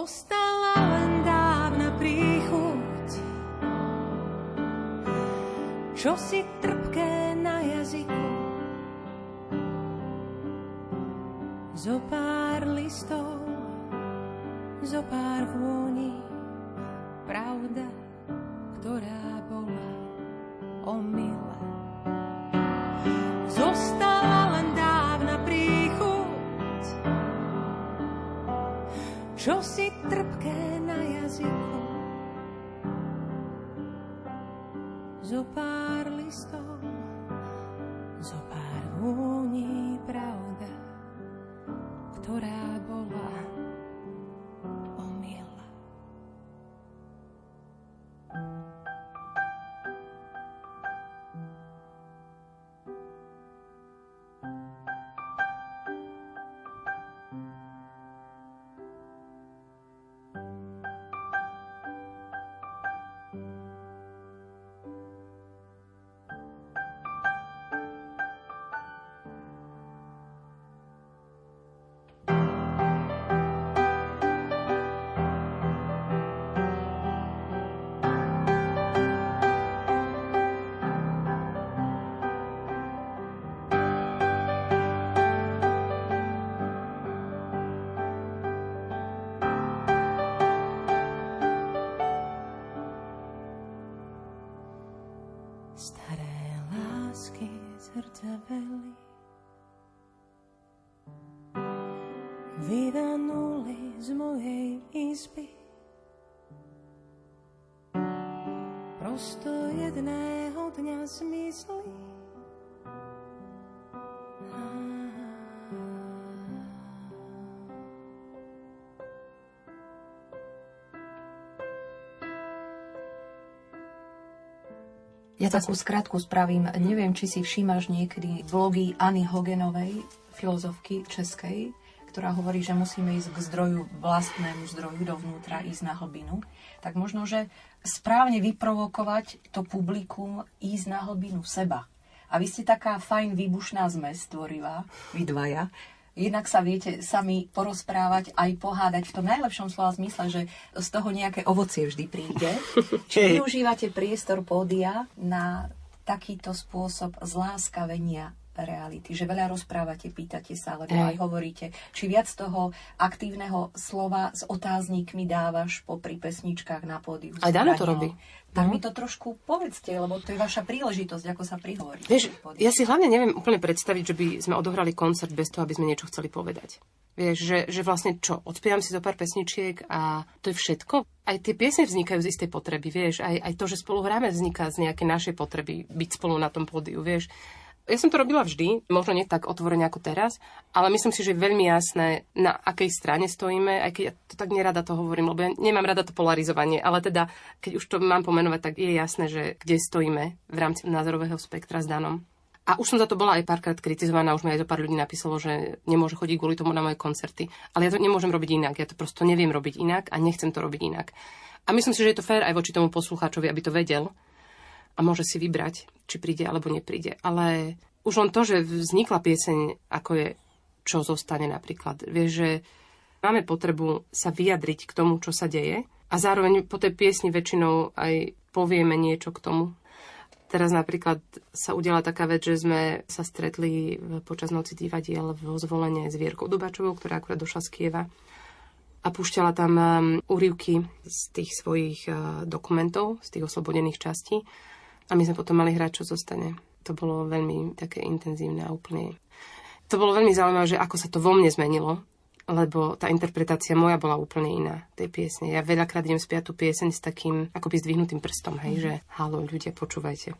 exausta čo si trpké na jazyku. Zo pár listov, zo pár vôní pravda, ktorá bola Prosto jedného dňa zmizli Ja takú skratku spravím. Neviem, či si všímaš niekedy vlogyAny Hogenovej, filozofky českej, ktorá hovorí, že musíme ísť k zdroju, vlastnému zdroju dovnútra, ísť na hlbinu. Tak možno, že správne vyprovokovať to publikum, ísť na hlbinu seba. A vy ste taká fajn výbušná zmes tvorivá, vy dvaja, Jednak sa viete sami porozprávať, aj pohádať v tom najlepšom slova zmysle, že z toho nejaké ovocie vždy príde. Či využívate priestor pódia na takýto spôsob zláskavenia reality, že veľa rozprávate, pýtate sa, alebo aj hovoríte. Či viac toho aktívneho slova s otáznikmi dávaš po pri pesničkách na pódiu. Aj Dano to robí. Tak mi to trošku povedzte, lebo to je vaša príležitosť, ako sa prihovorí. Vieš, ja si hlavne neviem úplne predstaviť, že by sme odohrali koncert bez toho, aby sme niečo chceli povedať. Vieš, že, že vlastne čo, odspievam si zo pár pesničiek a to je všetko. Aj tie piesne vznikajú z istej potreby, vieš, aj, aj to, že spolu hráme, vzniká z nejakej našej potreby byť spolu na tom pódiu, vieš. Ja som to robila vždy, možno nie tak otvorene ako teraz, ale myslím si, že je veľmi jasné, na akej strane stojíme, aj keď ja to tak nerada to hovorím, lebo ja nemám rada to polarizovanie, ale teda, keď už to mám pomenovať, tak je jasné, že kde stojíme v rámci názorového spektra s Danom. A už som za to bola aj párkrát kritizovaná, už mi aj zo pár ľudí napísalo, že nemôže chodiť kvôli tomu na moje koncerty. Ale ja to nemôžem robiť inak, ja to prosto neviem robiť inak a nechcem to robiť inak. A myslím si, že je to fér aj voči tomu poslucháčovi, aby to vedel, a môže si vybrať, či príde alebo nepríde. Ale už len to, že vznikla pieseň, ako je čo zostane napríklad. Vieš, že máme potrebu sa vyjadriť k tomu, čo sa deje a zároveň po tej piesni väčšinou aj povieme niečo k tomu. Teraz napríklad sa udiala taká vec, že sme sa stretli počas noci divadiel vo zvolenie s Vierkou Dubačovou, ktorá akurát došla z Kieva a púšťala tam um, úrivky z tých svojich uh, dokumentov, z tých oslobodených častí. A my sme potom mali hrať, čo zostane. To bolo veľmi také intenzívne a úplne... To bolo veľmi zaujímavé, že ako sa to vo mne zmenilo, lebo tá interpretácia moja bola úplne iná tej piesne. Ja veľakrát idem spiať tú pieseň s takým akoby zdvihnutým prstom, hej, mm. že halo, ľudia, počúvajte.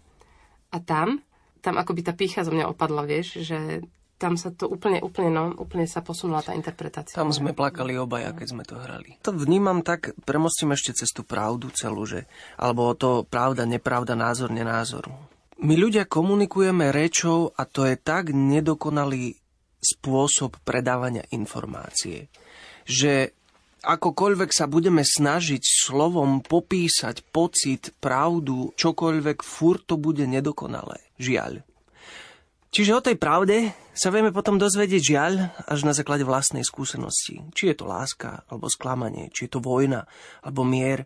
A tam, tam akoby tá pícha zo mňa opadla, vieš, že tam sa to úplne, úplne, no, úplne sa posunula tá interpretácia. Tam sme plakali obaja, keď sme to hrali. To vnímam tak, premostím ešte cez tú pravdu celú, že, alebo to pravda, nepravda, názor, nenázor. My ľudia komunikujeme rečou a to je tak nedokonalý spôsob predávania informácie, že akokoľvek sa budeme snažiť slovom popísať pocit, pravdu, čokoľvek, furt to bude nedokonalé. Žiaľ. Čiže o tej pravde sa vieme potom dozvedieť žiaľ až na základe vlastnej skúsenosti. Či je to láska, alebo sklamanie, či je to vojna, alebo mier.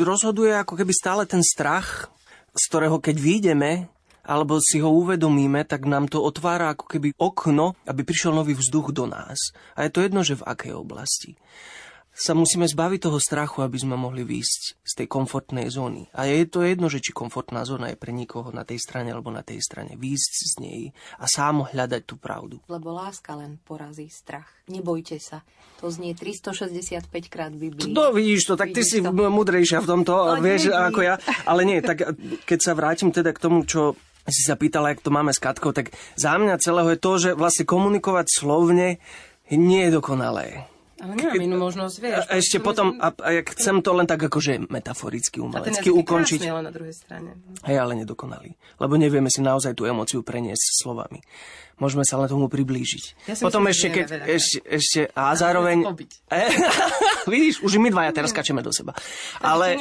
Rozhoduje ako keby stále ten strach, z ktorého keď výjdeme, alebo si ho uvedomíme, tak nám to otvára ako keby okno, aby prišiel nový vzduch do nás. A je to jedno, že v akej oblasti sa musíme zbaviť toho strachu, aby sme mohli výjsť z tej komfortnej zóny. A je to jedno, že či komfortná zóna je pre nikoho na tej strane alebo na tej strane. Výjsť z nej a sám hľadať tú pravdu. Lebo láska len porazí strach. Nebojte sa. To znie 365 krát Biblii. To vidíš to, tak ty si to. mudrejšia v tomto, no, vieš, nie, ako ja. Ale nie, tak keď sa vrátim teda k tomu, čo si sa pýtala, jak to máme s Katkou, tak za mňa celého je to, že vlastne komunikovať slovne nie je dokonalé. Ale nemám inú možnosť, vieš. A ešte potom, a, a chcem to len tak akože metaforicky, umelecky ukončiť. ale na druhej strane. Hej, ale nedokonalý. Lebo nevieme si naozaj tú emociu preniesť slovami. Môžeme sa len tomu priblížiť. Ja potom myslím, ešte, keď, ešte, ešte, a zároveň... Vidíš, už my dvaja teraz kačeme do seba. Ale,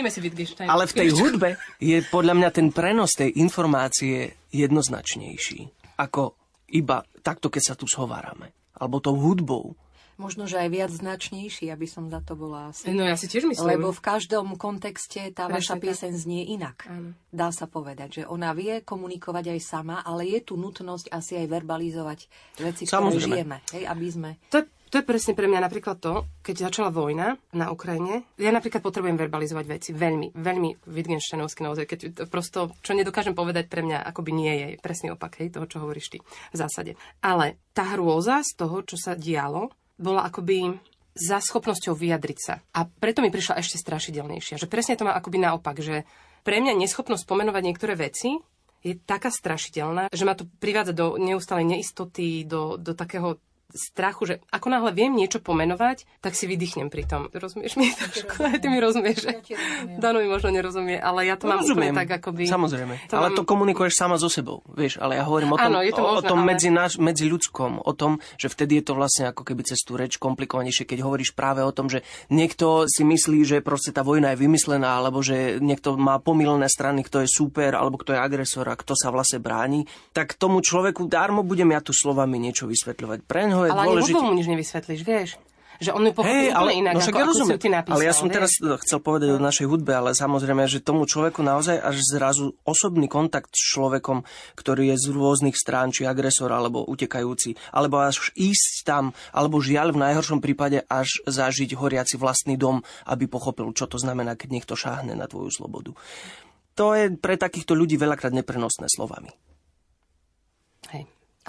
ale v tej hudbe je podľa mňa ten prenos tej informácie jednoznačnejší. Ako iba takto, keď sa tu schovárame. Alebo tou hudbou možno, že aj viac značnejší, aby som za to bola asi. No ja si tiež myslím. Lebo v každom kontexte tá Prečo vaša pieseň znie inak. Áno. Dá sa povedať, že ona vie komunikovať aj sama, ale je tu nutnosť asi aj verbalizovať veci, ktoré žijeme. Hej, aby sme... To, To je presne pre mňa napríklad to, keď začala vojna na Ukrajine. Ja napríklad potrebujem verbalizovať veci veľmi, veľmi Wittgensteinovsky naozaj, keď to prosto, čo nedokážem povedať pre mňa, akoby nie je presný opak hej, toho, čo hovoríš ty v zásade. Ale tá hrôza z toho, čo sa dialo, bola akoby za schopnosťou vyjadriť sa. A preto mi prišla ešte strašidelnejšia. Že presne to má akoby naopak, že pre mňa neschopnosť pomenovať niektoré veci je taká strašidelná, že ma to privádza do neustálej neistoty, do, do takého strachu, že ako náhle viem niečo pomenovať, tak si vydýchnem pri tom. Rozumieš mi trošku? Aj ty mi rozumieš. Ja Dano mi možno nerozumie, ale ja to no, mám rozumiem, úplne tak akoby... Samozrejme. To ale mám... to komunikuješ sama so sebou, vieš, ale ja hovorím o tom, Áno, to možno, o tom ale... medzi, naš, medzi ľudskom, o tom, že vtedy je to vlastne ako keby cez tú reč komplikovanejšie, keď hovoríš práve o tom, že niekto si myslí, že proste tá vojna je vymyslená, alebo že niekto má pomilné strany, kto je super, alebo kto je agresor a kto sa vlastne bráni, tak tomu človeku darmo budem ja tu slovami niečo vysvetľovať. Preň ho je ale dôležité. Ale nič nevysvetlíš, vieš? Že on ju pochopí hey, ale, inak, no, ako, ja ako si ty napísal. Ale ja som vieš? teraz chcel povedať o našej hudbe, ale samozrejme, že tomu človeku naozaj až zrazu osobný kontakt s človekom, ktorý je z rôznych strán, či agresor, alebo utekajúci, alebo až ísť tam, alebo žiaľ v najhoršom prípade až zažiť horiaci vlastný dom, aby pochopil, čo to znamená, keď niekto šáhne na tvoju slobodu. To je pre takýchto ľudí veľakrát neprenosné slovami.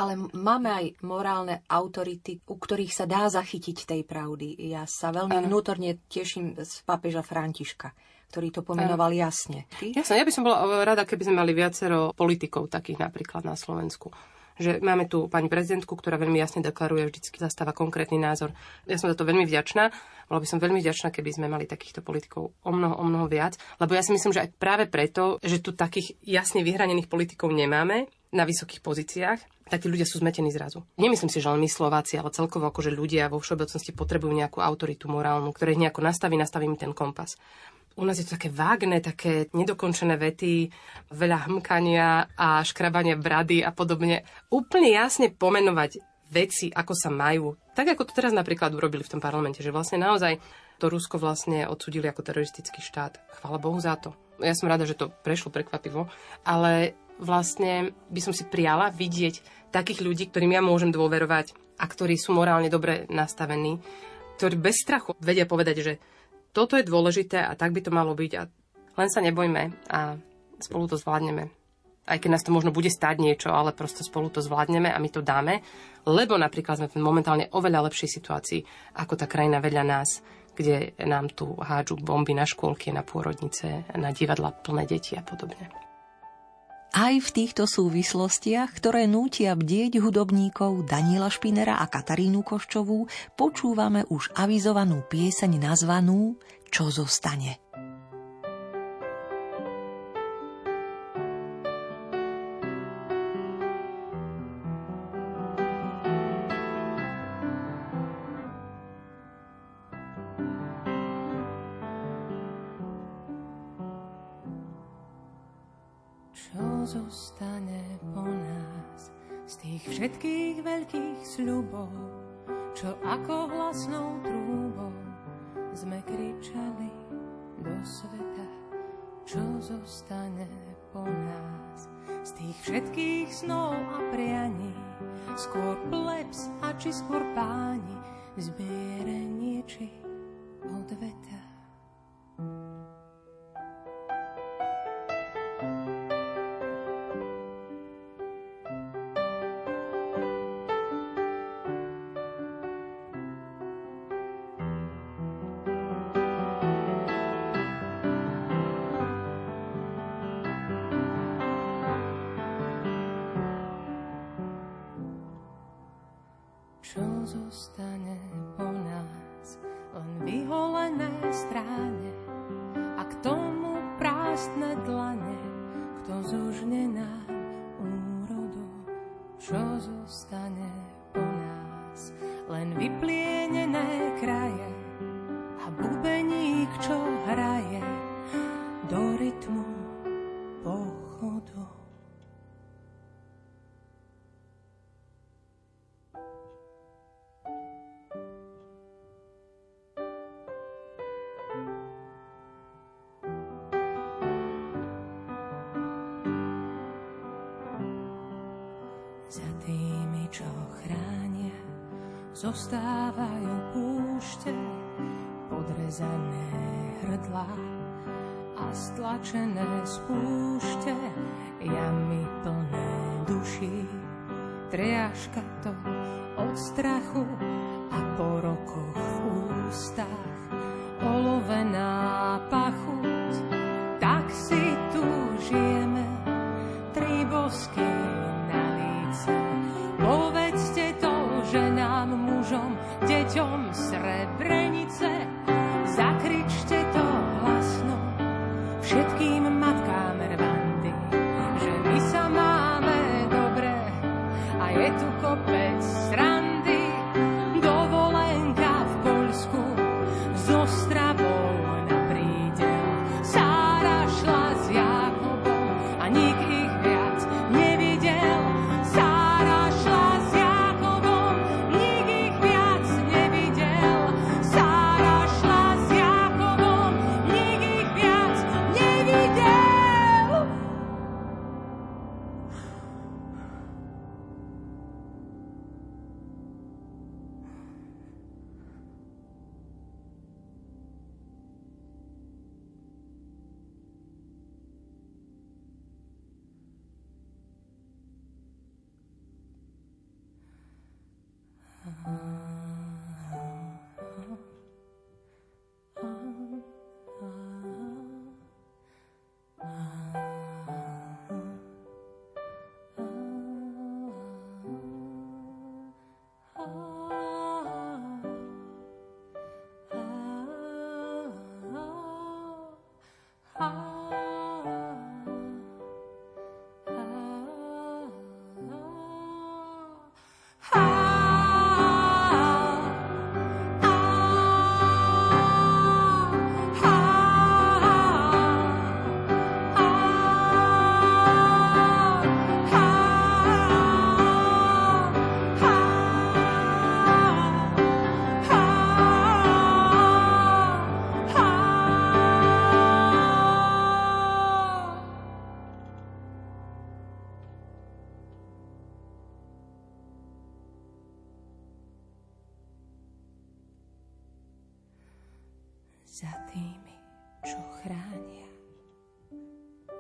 Ale máme aj morálne autority, u ktorých sa dá zachytiť tej pravdy. Ja sa veľmi ano. vnútorne teším z papeža Františka ktorý to pomenoval ano. jasne. Ty? Jasne, ja by som bola rada, keby sme mali viacero politikov takých napríklad na Slovensku že máme tu pani prezidentku, ktorá veľmi jasne deklaruje, vždy zastáva konkrétny názor. Ja som za to veľmi vďačná. Bola by som veľmi vďačná, keby sme mali takýchto politikov o mnoho, o mnoho viac. Lebo ja si myslím, že aj práve preto, že tu takých jasne vyhranených politikov nemáme na vysokých pozíciách, tak tí ľudia sú zmetení zrazu. Nemyslím si, že len my Slováci, ale celkovo že ľudia vo všeobecnosti potrebujú nejakú autoritu morálnu, ktorá nejako nastaví, nastaví mi ten kompas. U nás je to také vágne, také nedokončené vety, veľa hmkania a škrabania brady a podobne. Úplne jasne pomenovať veci, ako sa majú. Tak ako to teraz napríklad urobili v tom parlamente, že vlastne naozaj to Rusko vlastne odsudili ako teroristický štát. Chvála Bohu za to. Ja som rada, že to prešlo prekvapivo, ale vlastne by som si prijala vidieť takých ľudí, ktorým ja môžem dôverovať a ktorí sú morálne dobre nastavení, ktorí bez strachu vedia povedať, že toto je dôležité a tak by to malo byť a len sa nebojme a spolu to zvládneme. Aj keď nás to možno bude stáť niečo, ale prosto spolu to zvládneme a my to dáme, lebo napríklad sme v momentálne oveľa lepšej situácii ako tá krajina vedľa nás, kde nám tu hádžu bomby na škôlky, na pôrodnice, na divadla plné deti a podobne. Aj v týchto súvislostiach, ktoré nútia bdieť hudobníkov Daniela Špinera a Katarínu Koščovú, počúvame už avizovanú pieseň nazvanú Čo zostane. Všetkých snov a prianí, skôr plebs a či skôr páni, zbierenie či odveta. Zostávajú púšte, podrezané hrdlá a stlačené spúšte, jamy plné duší, triaška to od strachu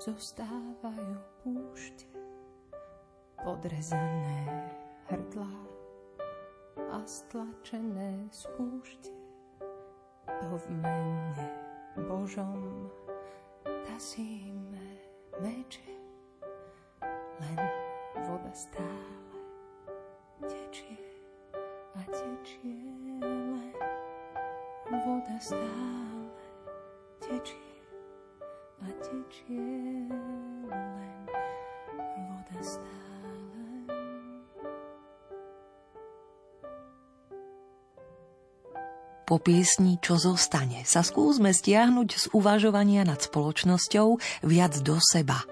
zostávajú púšte, podrezané hrdlá a stlačené spúšte. To v mene Božom tasíme meče, len voda stále tečie a tečie len voda stále tečie a tečie len voda stále. Po piesni Čo zostane sa skúsme stiahnuť z uvažovania nad spoločnosťou viac do seba.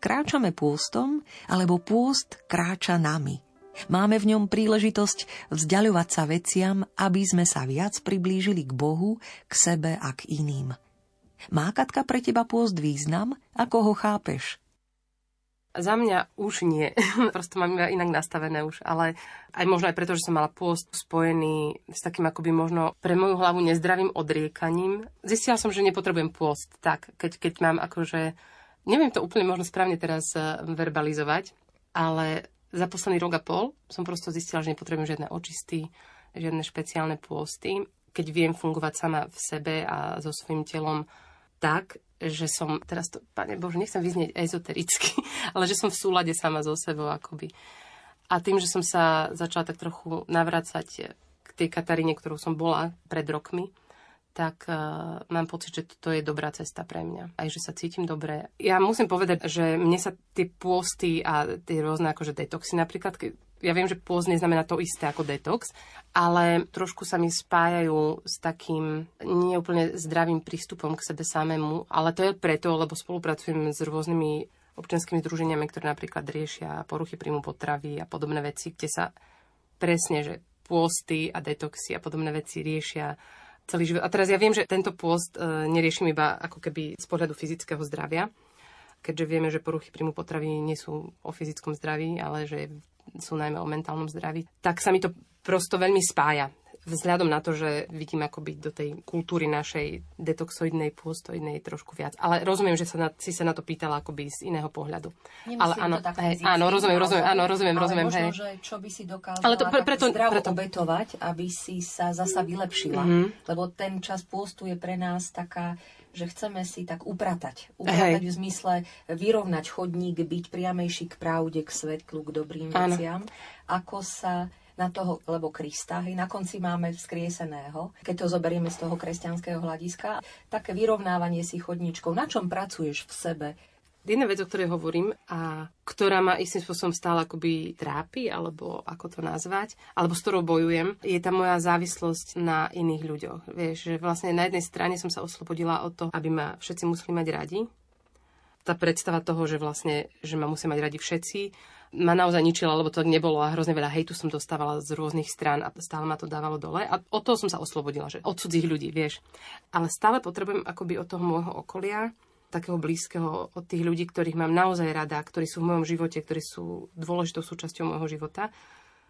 Kráčame pôstom, alebo pôst kráča nami. Máme v ňom príležitosť vzdialovať sa veciam, aby sme sa viac priblížili k Bohu, k sebe a k iným. Má Katka pre teba pôst význam? Ako ho chápeš? Za mňa už nie. Prosto mám iba inak nastavené už. Ale aj možno aj preto, že som mala pôst spojený s takým akoby možno pre moju hlavu nezdravým odriekaním. Zistila som, že nepotrebujem pôst tak, keď, keď mám akože... Neviem to úplne možno správne teraz eh, verbalizovať, ale za posledný rok a pol som prosto zistila, že nepotrebujem žiadne očisty, žiadne špeciálne pôsty. Keď viem fungovať sama v sebe a so svojím telom tak, že som, teraz to, pane Bože, nechcem vyznieť ezotericky, ale že som v súlade sama so sebou akoby. A tým, že som sa začala tak trochu navracať k tej Kataríne, ktorou som bola pred rokmi, tak uh, mám pocit, že to je dobrá cesta pre mňa. Aj že sa cítim dobre. Ja musím povedať, že mne sa tie pôsty a tie rôzne akože detoxy napríklad, ja viem, že pôst neznamená to isté ako detox, ale trošku sa mi spájajú s takým neúplne zdravým prístupom k sebe samému. Ale to je preto, lebo spolupracujem s rôznymi občianskými združeniami, ktoré napríklad riešia poruchy príjmu potravy a podobné veci, kde sa presne, že pôsty a detoxy a podobné veci riešia celý život. A teraz ja viem, že tento pôst e, neriešim iba ako keby z pohľadu fyzického zdravia, keďže vieme, že poruchy príjmu potravy nie sú o fyzickom zdraví, ale že sú najmä o mentálnom zdraví. Tak sa mi to prosto veľmi spája vzhľadom na to, že vidím akoby do tej kultúry našej detoxoidnej, pôstoidnej trošku viac. Ale rozumiem, že sa na, si sa na to pýtala akoby z iného pohľadu. Nemyslím ale áno, tak hej, áno, rozumiem, rozumiem, áno, rozumiem, ale rozumiem, možno, hej. že čo by si dokázala Ale to pre- preto- zdravo preto- obetovať, aby si sa zasa vylepšila. Mhm. Lebo ten čas pôstu je pre nás taká že chceme si tak upratať. Upratať Hej. v zmysle vyrovnať chodník, byť priamejší k pravde, k svetlu, k dobrým Áno. veciam. Ako sa na toho, lebo Krista, hej, na konci máme vzkrieseného, keď to zoberieme z toho kresťanského hľadiska, také vyrovnávanie si chodníčkov. Na čom pracuješ v sebe? Jedna vec, o ktorej hovorím a ktorá ma istým spôsobom stále akoby trápi, alebo ako to nazvať, alebo s ktorou bojujem, je tá moja závislosť na iných ľuďoch. Vieš, že vlastne na jednej strane som sa oslobodila od toho, aby ma všetci museli mať radi. Tá predstava toho, že vlastne, že ma musia mať radi všetci, ma naozaj ničila, lebo to nebolo a hrozne veľa hejtu som dostávala z rôznych strán a stále ma to dávalo dole. A od toho som sa oslobodila, že od cudzích ľudí, vieš. Ale stále potrebujem akoby od toho môjho okolia takého blízkeho od tých ľudí, ktorých mám naozaj rada, ktorí sú v mojom živote, ktorí sú dôležitou súčasťou môjho života.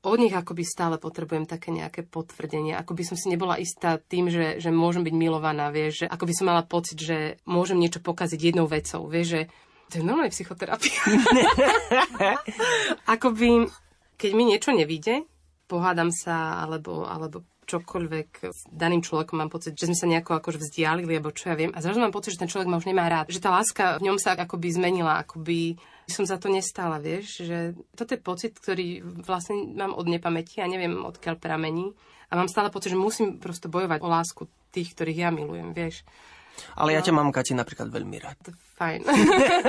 Od nich akoby stále potrebujem také nejaké potvrdenie. Ako by som si nebola istá tým, že, že môžem byť milovaná, vieš, že ako by som mala pocit, že môžem niečo pokaziť jednou vecou, vieš, že to je normálne psychoterapia. akoby, keď mi niečo nevíde, pohádam sa, alebo, alebo čokoľvek s daným človekom mám pocit, že sme sa nejako akože vzdialili, alebo čo ja viem. A zrazu mám pocit, že ten človek ma už nemá rád. Že tá láska v ňom sa akoby zmenila, akoby som za to nestála, vieš. Že toto je pocit, ktorý vlastne mám od nepamäti a neviem odkiaľ pramení. A mám stále pocit, že musím prosto bojovať o lásku tých, ktorých ja milujem, vieš. Ale ja ťa mám, Kati, napríklad veľmi rád. Fajn.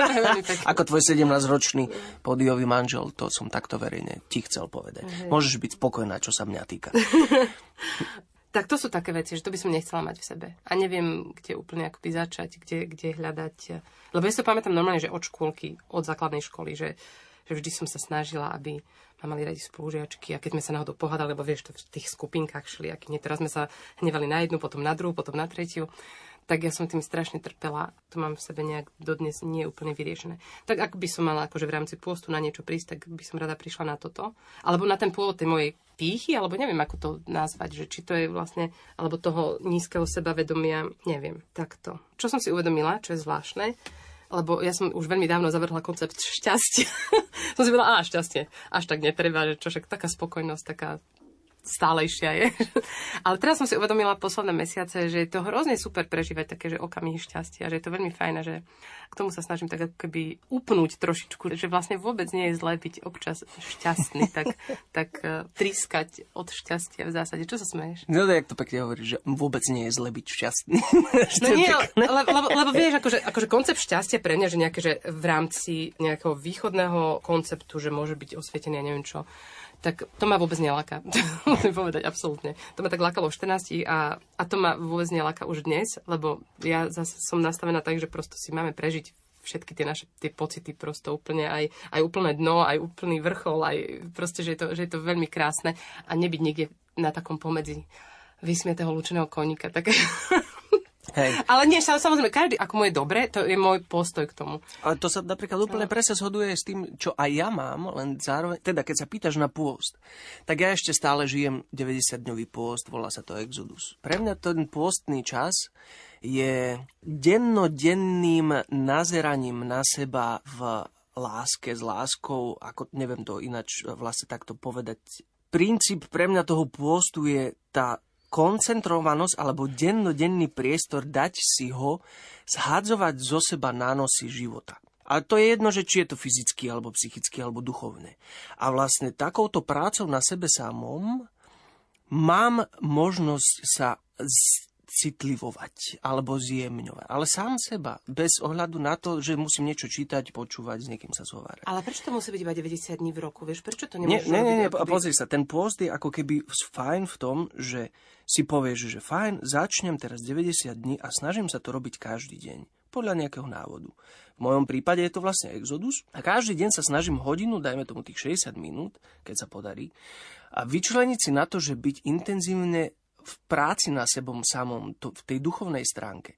Ako tvoj 17-ročný podiový manžel, to som takto verejne ti chcel povedať. Môžeš byť spokojná, čo sa mňa týka. Tak to sú také veci, že to by som nechcela mať v sebe. A neviem, kde úplne akoby začať, kde, kde hľadať. Lebo ja si to pamätám normálne, že od škôlky, od základnej školy, že, že vždy som sa snažila, aby ma mali radi spolužiačky a keď sme sa náhodou pohádali, lebo vieš, to v tých skupinkách šli, aký nie, teraz sme sa hnevali na jednu, potom na druhú, potom na tretiu, tak ja som tým strašne trpela. To mám v sebe nejak dodnes nie úplne vyriešené. Tak ak by som mala akože v rámci pôstu na niečo prísť, tak by som rada prišla na toto. Alebo na ten pôvod tej mojej pýchy, alebo neviem, ako to nazvať, že či to je vlastne, alebo toho nízkeho sebavedomia, neviem, takto. Čo som si uvedomila, čo je zvláštne, lebo ja som už veľmi dávno zavrhla koncept šťastia. som si povedala, á, šťastie, až tak netreba, že čo však taká spokojnosť, taká stálejšia je. Ale teraz som si uvedomila posledné mesiace, že je to hrozne super prežívať také, že okamihy šťastia, že je to veľmi fajn že k tomu sa snažím tak ako keby upnúť trošičku, že vlastne vôbec nie je zlé byť občas šťastný, tak, tak uh, trískať od šťastia v zásade. Čo sa smeješ? No to, jak to pekne hovoríš, že vôbec nie je zle byť šťastný. No nie, lebo, lebo, lebo vieš, akože, akože koncept šťastia pre mňa, že nejaké, že v rámci nejakého východného konceptu, že môže byť osvietený a neviem čo, tak to ma vôbec neláka. Musím povedať, absolútne. To ma tak lákalo v 14 a, a to ma vôbec neláka už dnes, lebo ja zase som nastavená tak, že prosto si máme prežiť všetky tie naše tie pocity prosto úplne, aj, aj úplné dno, aj úplný vrchol, aj proste, že je, to, že je to veľmi krásne a nebyť niekde na takom pomedzi vysmiatého lúčeného koníka. Tak... Hej. Ale nie, sa- samozrejme, každý, ako mu je dobre, to je môj postoj k tomu. Ale to sa napríklad úplne presne zhoduje s tým, čo aj ja mám, len zároveň, teda keď sa pýtaš na pôst, tak ja ešte stále žijem 90-dňový pôst, volá sa to Exodus. Pre mňa ten pôstný čas je dennodenným nazeraním na seba v láske, s láskou, ako neviem to ináč vlastne takto povedať. Princíp pre mňa toho pôstu je tá koncentrovanosť alebo dennodenný priestor dať si ho zhadzovať zo seba nánosy života. A to je jedno, že či je to fyzicky, alebo psychicky, alebo duchovné. A vlastne takouto prácou na sebe samom mám možnosť sa citlivovať alebo zjemňovať. Ale sám seba, bez ohľadu na to, že musím niečo čítať, počúvať, s niekým sa zhovárať. Ale prečo to musí byť iba 90 dní v roku? Vieš, prečo to Nie, nemôžeš nie, nie, nie, akoby- pozri sa, ten pôst je ako keby fajn v tom, že si povieš, že fajn, začnem teraz 90 dní a snažím sa to robiť každý deň, podľa nejakého návodu. V mojom prípade je to vlastne exodus a každý deň sa snažím hodinu, dajme tomu tých 60 minút, keď sa podarí, a vyčleniť si na to, že byť intenzívne v práci na sebom samom, to, v tej duchovnej stránke.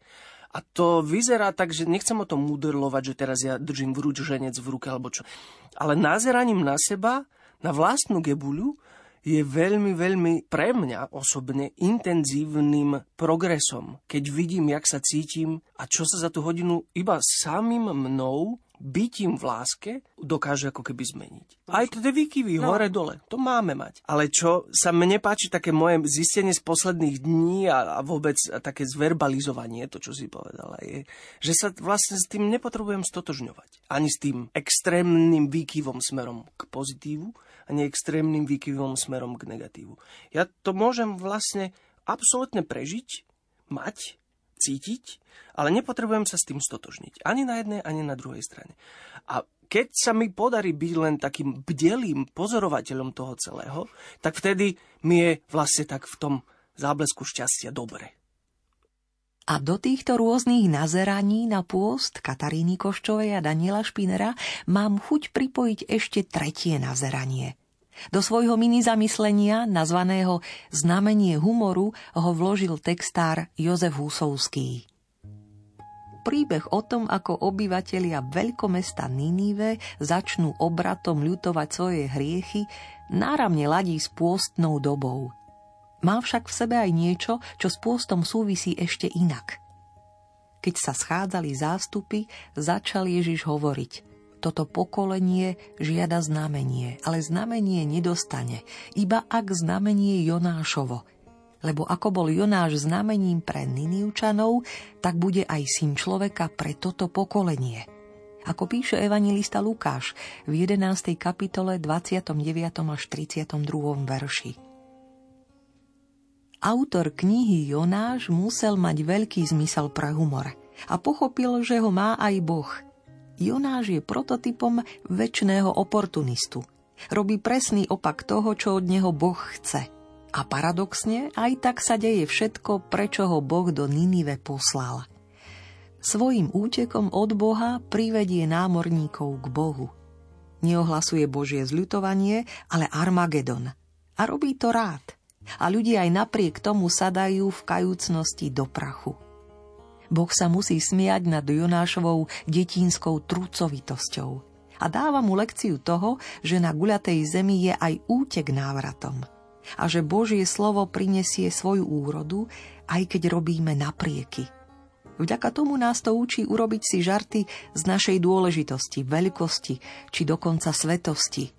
A to vyzerá tak, že nechcem o tom mudrlovať, že teraz ja držím vrúč ženec v ruke alebo čo. Ale nazeraním na seba, na vlastnú gebuľu, je veľmi, veľmi pre mňa osobne intenzívnym progresom, keď vidím, jak sa cítim a čo sa za tú hodinu iba samým mnou bytím v láske dokáže ako keby zmeniť. Aj tie výkyvy no. hore dole, to máme mať. Ale čo sa mne páči, také moje zistenie z posledných dní a, a vôbec také zverbalizovanie, to čo si povedala, je, že sa vlastne s tým nepotrebujem stotožňovať. Ani s tým extrémnym výkyvom smerom k pozitívu, ani extrémnym výkyvom smerom k negatívu. Ja to môžem vlastne absolútne prežiť, mať, cítiť, ale nepotrebujem sa s tým stotožniť. Ani na jednej, ani na druhej strane. A keď sa mi podarí byť len takým bdelým pozorovateľom toho celého, tak vtedy mi je vlastne tak v tom záblesku šťastia dobre. A do týchto rôznych nazeraní na pôst Kataríny Koščovej a Daniela Špinera mám chuť pripojiť ešte tretie nazeranie – do svojho mini zamyslenia, nazvaného Znamenie humoru, ho vložil textár Jozef Husovský. Príbeh o tom, ako obyvatelia veľkomesta Ninive začnú obratom ľutovať svoje hriechy, náramne ladí s pôstnou dobou. Má však v sebe aj niečo, čo s pôstom súvisí ešte inak. Keď sa schádzali zástupy, začal Ježiš hovoriť – toto pokolenie žiada znamenie, ale znamenie nedostane, iba ak znamenie Jonášovo. Lebo ako bol Jonáš znamením pre Niniučanov, tak bude aj syn človeka pre toto pokolenie. Ako píše evangelista Lukáš v 11. kapitole 29. až 32. verši. Autor knihy Jonáš musel mať veľký zmysel pre humor a pochopil, že ho má aj Boh – Jonáš je prototypom väčšného oportunistu. Robí presný opak toho, čo od neho Boh chce. A paradoxne, aj tak sa deje všetko, prečo ho Boh do Ninive poslal. Svojím útekom od Boha privedie námorníkov k Bohu. Neohlasuje Božie zľutovanie, ale Armagedon. A robí to rád. A ľudia aj napriek tomu sadajú v kajúcnosti do prachu. Boh sa musí smiať nad Jonášovou detínskou trúcovitosťou a dáva mu lekciu toho, že na guľatej zemi je aj útek návratom a že Božie slovo prinesie svoju úrodu, aj keď robíme naprieky. Vďaka tomu nás to učí urobiť si žarty z našej dôležitosti, veľkosti či dokonca svetosti.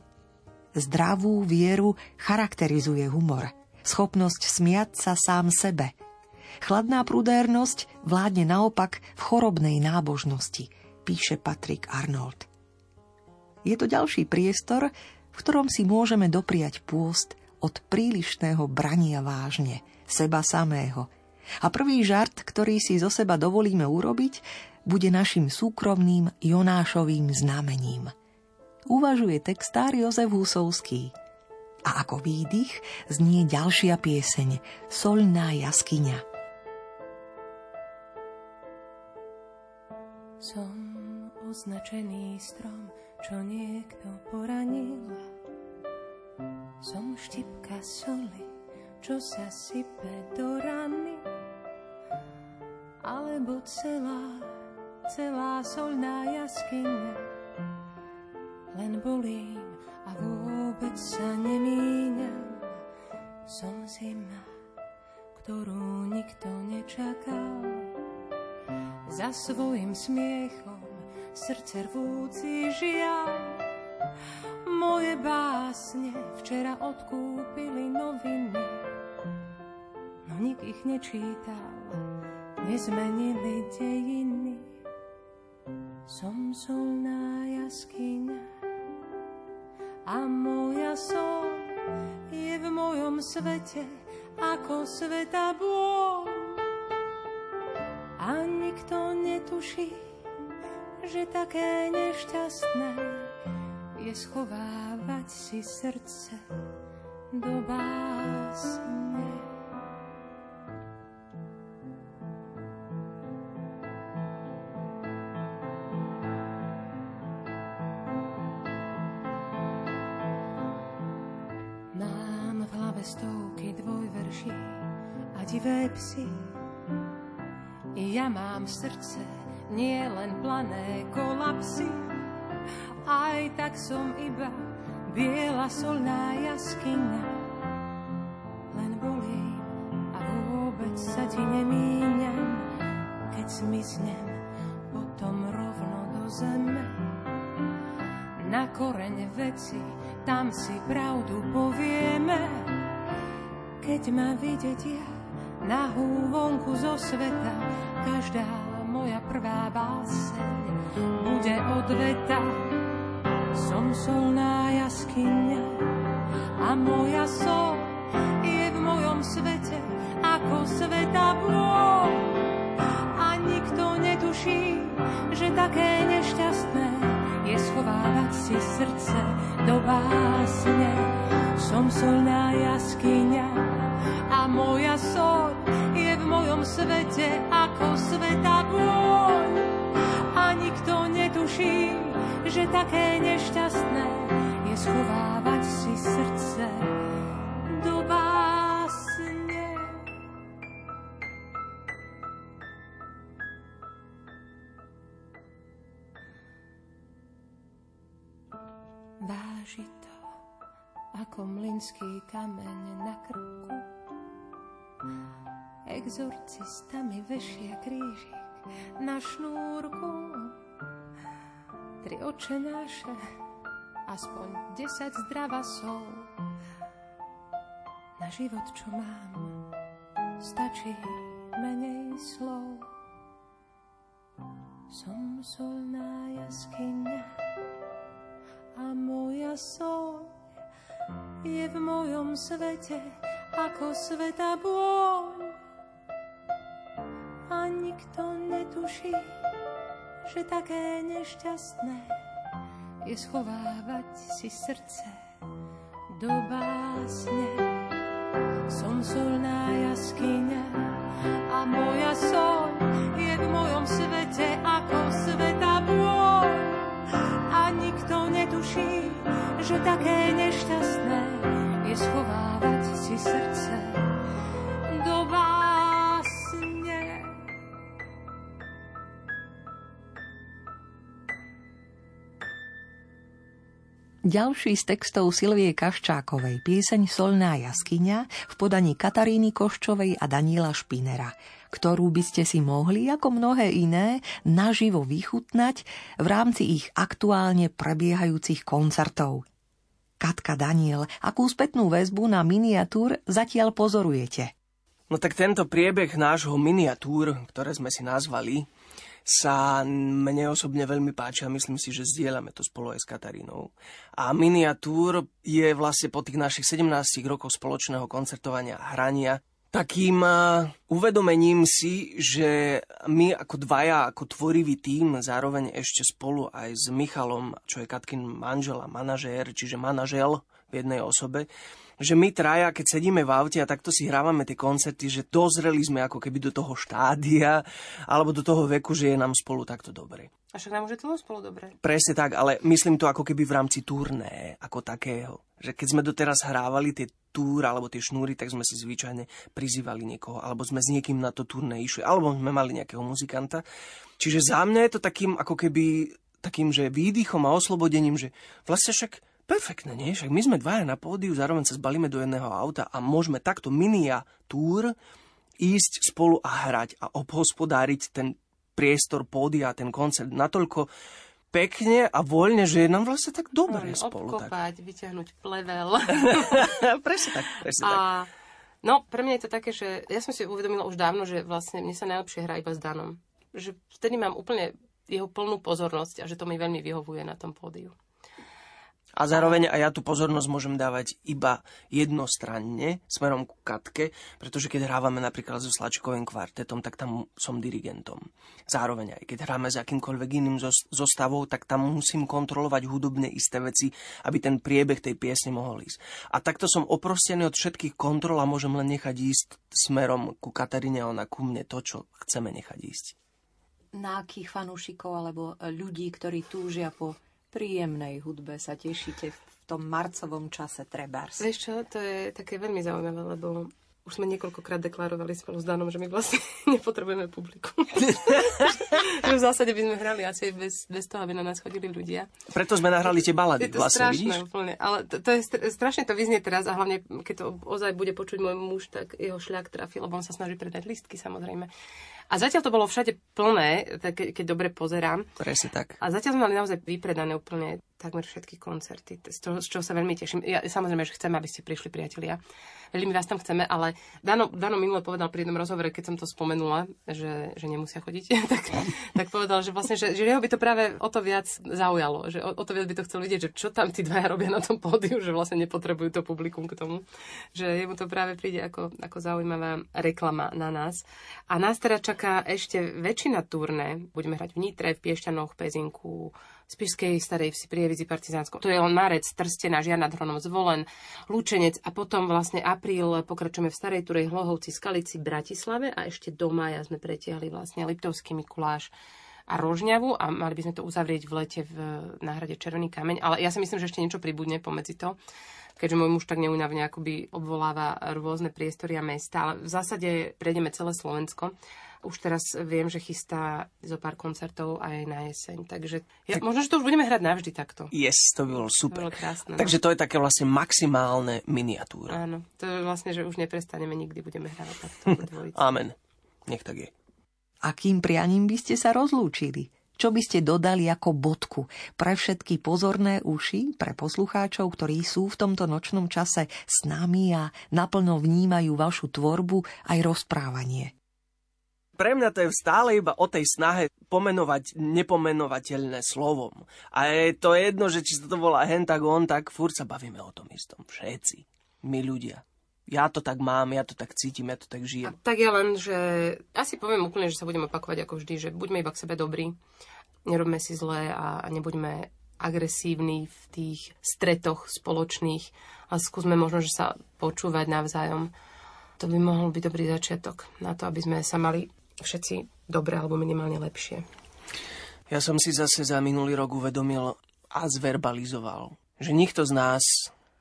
Zdravú vieru charakterizuje humor, schopnosť smiať sa sám sebe – Chladná prudérnosť vládne naopak v chorobnej nábožnosti, píše Patrick Arnold. Je to ďalší priestor, v ktorom si môžeme dopriať pôst od prílišného brania vážne, seba samého. A prvý žart, ktorý si zo seba dovolíme urobiť, bude našim súkromným Jonášovým znamením. Uvažuje textár Jozef Husovský. A ako výdych znie ďalšia pieseň Solná jaskyňa. Som označený strom, čo niekto poranil. Som štipka soli, čo sa sype do rany. Alebo celá, celá solná jaskyňa. Len bolím a vôbec sa nemíňam. Som zima, ktorú nikto nečakal za svojim smiechom srdce rvúci žiaľ. Moje básne včera odkúpili noviny, no nik ich nečítal, nezmenili dejiny. Som solná jaskyňa a moja sol je v mojom svete ako sveta bôľ a nikto netuší, že také nešťastné je schovávať si srdce do básne. Mám v hlave stovky dvojverší a divé psy srdce, nie len plané kolapsy. Aj tak som iba biela solná jaskyňa. Len bolím a vôbec sa ti nemíňam, keď zmiznem potom rovno do zeme. Na koreň veci, tam si pravdu povieme. Keď ma vidieť ja nahú vonku zo sveta, každá moja prvá báseň bude odveta. Som solná jaskyňa a moja sol je v mojom svete ako sveta bôľ. A nikto netuší, že také nešťastné je schovávať si srdce do básne. Som solná jaskyňa a moja sol mojom svete ako sveta bôľ. A nikto netuší, že také nešťastné je schovávať si srdce do básne. Váži to ako mlinský kameň na krku. Exorcista mi vešia krížik na šnúrku. Tri oče naše, aspoň desať zdravasov. Na život, čo mám, stačí menej slov. Som solná jaskyňa a moja sol je v mojom svete ako sveta bôľ. A nikto netuší, že také nešťastné je schovávať si srdce do básne. Som solná jaskyňa a moja sol je v mojom svete ako sveta bôľ. A nikto netuší, že také nešťastné je schovávať si srdce Ďalší z textov Silvie Kaščákovej, pieseň Solná jaskyňa v podaní Kataríny Koščovej a Daniela Špinera, ktorú by ste si mohli, ako mnohé iné, naživo vychutnať v rámci ich aktuálne prebiehajúcich koncertov. Katka Daniel, akú spätnú väzbu na miniatúr zatiaľ pozorujete? No tak tento priebeh nášho miniatúr, ktoré sme si nazvali, sa mne osobne veľmi páči a myslím si, že zdieľame to spolu aj s Katarínou. A miniatúr je vlastne po tých našich 17 rokoch spoločného koncertovania a hrania takým uvedomením si, že my ako dvaja, ako tvorivý tím, zároveň ešte spolu aj s Michalom, čo je Katkin manžel a manažér, čiže manažel v jednej osobe, že my traja, keď sedíme v aute a takto si hrávame tie koncerty, že dozreli sme ako keby do toho štádia alebo do toho veku, že je nám spolu takto dobre. A však nám už je to spolu dobre. Presne tak, ale myslím to ako keby v rámci turné, ako takého. Že keď sme doteraz hrávali tie túr alebo tie šnúry, tak sme si zvyčajne prizývali niekoho, alebo sme s niekým na to turné išli, alebo sme mali nejakého muzikanta. Čiže za mňa je to takým ako keby takým, že výdychom a oslobodením, že vlastne však Perfektné, nie? Však my sme dvaja na pódiu, zároveň sa zbalíme do jedného auta a môžeme takto miniatúr ísť spolu a hrať a obhospodáriť ten priestor pódia, ten koncert natoľko pekne a voľne, že je nám vlastne tak dobre Hm, spolu. Obkopať, vyťahnuť plevel. Tak. presne tak, presne tak. A no, pre mňa je to také, že ja som si uvedomila už dávno, že vlastne mne sa najlepšie hrá iba s Danom. Že vtedy mám úplne jeho plnú pozornosť a že to mi veľmi vyhovuje na tom pódiu. A zároveň aj ja tú pozornosť môžem dávať iba jednostranne smerom ku Katke, pretože keď hrávame napríklad so Slačkovým kvartetom, tak tam som dirigentom. Zároveň aj keď hráme s akýmkoľvek iným zos- zostavou, tak tam musím kontrolovať hudobne isté veci, aby ten priebeh tej piesne mohol ísť. A takto som oprostený od všetkých kontrol a môžem len nechať ísť smerom ku Kataríne a ona ku mne to, čo chceme nechať ísť. Na akých fanúšikov alebo ľudí, ktorí túžia po príjemnej hudbe sa tešíte v tom marcovom čase Trebars? Vieš čo, to je také veľmi zaujímavé, lebo už sme niekoľkokrát deklarovali spolu s Danom, že my vlastne nepotrebujeme publikum. že v zásade by sme hrali asi bez, bez toho, aby na nás chodili ľudia. Preto sme nahrali tie balady, Je to vlastne, strašné vidíš? úplne. Ale to, to je str- strašne to vyznie teraz a hlavne, keď to ozaj bude počuť môj muž, tak jeho šľak trafil, lebo on sa snaží predať listky samozrejme. A zatiaľ to bolo všade plné, tak ke- keď dobre pozerám. Presne tak. A zatiaľ sme mali naozaj vypredané úplne takmer všetky koncerty, z toho, z čoho sa veľmi teším. Ja, samozrejme, že chceme, aby ste prišli, priatelia. Veľmi vás tam chceme, ale Dano, Dano minule povedal pri jednom rozhovore, keď som to spomenula, že, že nemusia chodiť, tak, tak povedal, že vlastne, že, že jeho by to práve o to viac zaujalo, že o, o to viac by to chcel vidieť, že čo tam tí dvaja robia na tom pódiu, že vlastne nepotrebujú to publikum k tomu. Že jemu to práve príde ako, ako zaujímavá reklama na nás. A nás teda čaká ešte väčšina turné. Budeme hrať v Nitre, v Piešťanoch, Pezinku, Spišskej starej vsi, Prievidzi, Partizánskom. To je len marec, Trstená, Žiar nad Hronom, Zvolen, Lučenec a potom vlastne apríl pokračujeme v Starej Turej, Hlohovci, Skalici, Bratislave a ešte do mája sme pretiahli vlastne Liptovský Mikuláš a Rožňavu a mali by sme to uzavrieť v lete v náhrade Červený kameň. Ale ja si myslím, že ešte niečo pribudne pomedzi to keďže môj muž tak neunavne akoby obvoláva rôzne priestory a mesta, ale v zásade prejdeme celé Slovensko. Už teraz viem, že chystá zo pár koncertov aj na jeseň, takže ja, možno, že to už budeme hrať navždy takto. Yes, to by bolo To super. bolo krásne. no. Takže to je také vlastne maximálne miniatúra. Áno, to je vlastne, že už neprestaneme, nikdy budeme hrávať takto. Amen. Nech tak je. Akým prianím by ste sa rozlúčili? Čo by ste dodali ako bodku pre všetky pozorné uši, pre poslucháčov, ktorí sú v tomto nočnom čase s nami a naplno vnímajú vašu tvorbu aj rozprávanie? Pre mňa to je stále iba o tej snahe pomenovať nepomenovateľné slovom. A je to jedno, že či sa to volá hen tak on, tak furt sa bavíme o tom istom. Všetci. My ľudia. Ja to tak mám, ja to tak cítim, ja to tak žijem. Tak je len, že asi poviem úplne, že sa budeme opakovať ako vždy, že buďme iba k sebe dobrí, nerobme si zlé a a nebuďme agresívni v tých stretoch spoločných a skúsme možno, že sa počúvať navzájom. To by mohol byť dobrý začiatok na to, aby sme sa mali všetci dobre alebo minimálne lepšie. Ja som si zase za minulý rok uvedomil a zverbalizoval, že nikto z nás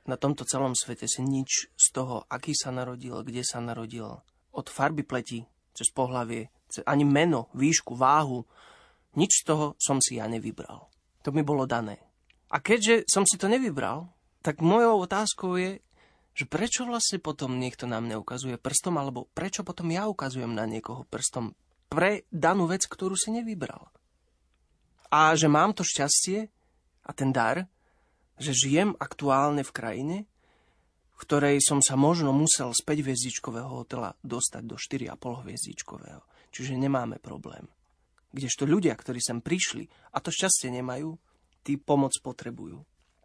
na tomto celom svete si nič z toho, aký sa narodil, kde sa narodil, od farby pleti, cez pohlavie, cez ani meno, výšku, váhu, nič z toho som si ja nevybral. To mi bolo dané. A keďže som si to nevybral, tak mojou otázkou je, že prečo vlastne potom niekto na mňa ukazuje prstom, alebo prečo potom ja ukazujem na niekoho prstom pre danú vec, ktorú si nevybral. A že mám to šťastie a ten dar, že žijem aktuálne v krajine, v ktorej som sa možno musel z 5 hviezdičkového hotela dostať do 4,5 hviezdičkového. Čiže nemáme problém. Kdežto ľudia, ktorí sem prišli a to šťastie nemajú, tí pomoc potrebujú.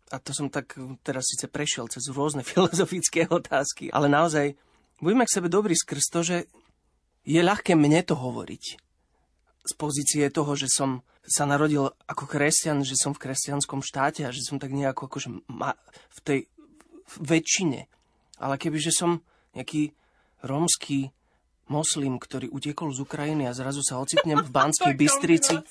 A to som tak teraz síce prešiel cez rôzne filozofické otázky, ale naozaj buďme k sebe dobrí skrz to, že je ľahké mne to hovoriť z pozície toho, že som sa narodil ako kresťan, že som v kresťanskom štáte a že som tak nejako akože ma, v tej väčšine. Ale keby, že som nejaký rómsky moslim, ktorý utekol z Ukrajiny a zrazu sa ocitnem v Banskej Bystrici.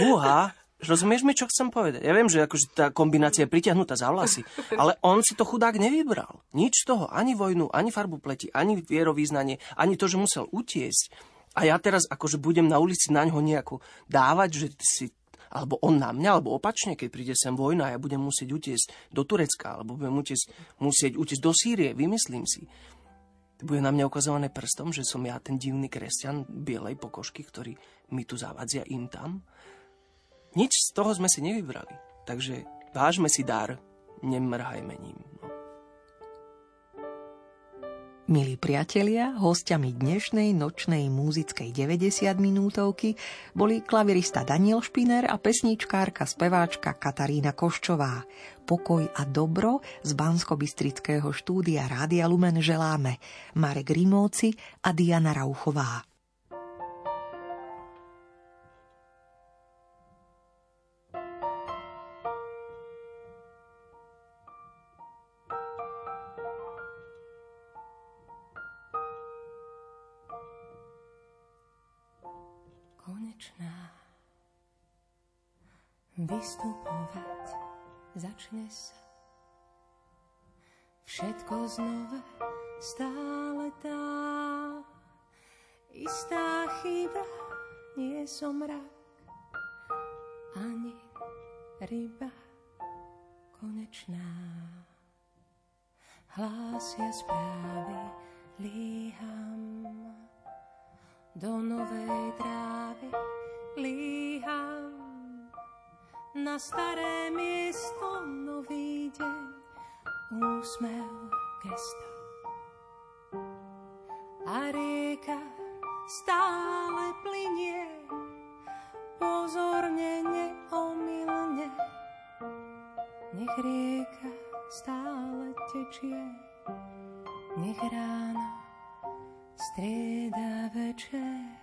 Fúha, rozumieš mi, čo chcem povedať? Ja viem, že akože tá kombinácia je pritiahnutá za vlasy, ale on si to chudák nevybral. Nič toho, ani vojnu, ani farbu pleti, ani vierovýznanie, ani to, že musel utiesť. A ja teraz akože budem na ulici na ňo nejako dávať, že si alebo on na mňa, alebo opačne, keď príde sem vojna a ja budem musieť utiesť do Turecka, alebo budem musieť, musieť utiesť do Sýrie, vymyslím si. Bude na mňa ukazované prstom, že som ja ten divný kresťan bielej pokožky, ktorý mi tu zavadzia im tam. Nič z toho sme si nevybrali. Takže vážme si dar, nemrhajme ním. No. Milí priatelia, hostiami dnešnej nočnej múzickej 90 minútovky boli klavirista Daniel Špiner a pesničkárka speváčka Katarína Koščová. Pokoj a dobro z bansko štúdia Rádia Lumen želáme Marek Rimóci a Diana Rauchová. Vystupovať začne sa. Všetko znova stále tá istá chyba, nie som rád. ryba konečná. Hlásia správy, líham do novej trávy, líham na staré miesto, nový deň, úsmev, gesto. A rieka stále plinie, pozorne, neomilne. Nech rieka stále tečie, nech ráno strieda večer.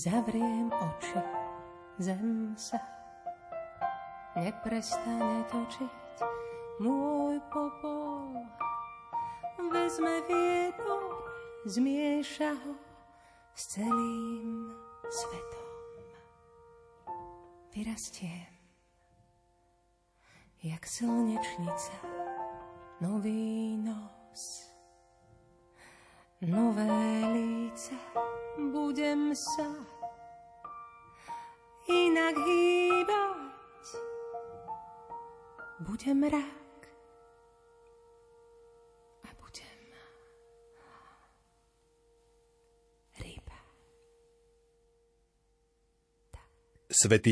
Zavriem oči, zem sa neprestane točiť. Môj popol vezme vietor, zmieša ho s celým svetom. Vyrastiem, jak slnečnica, nový nos nové líce, budem sa inak hýbať. Budem rak a budem ryba. Svetý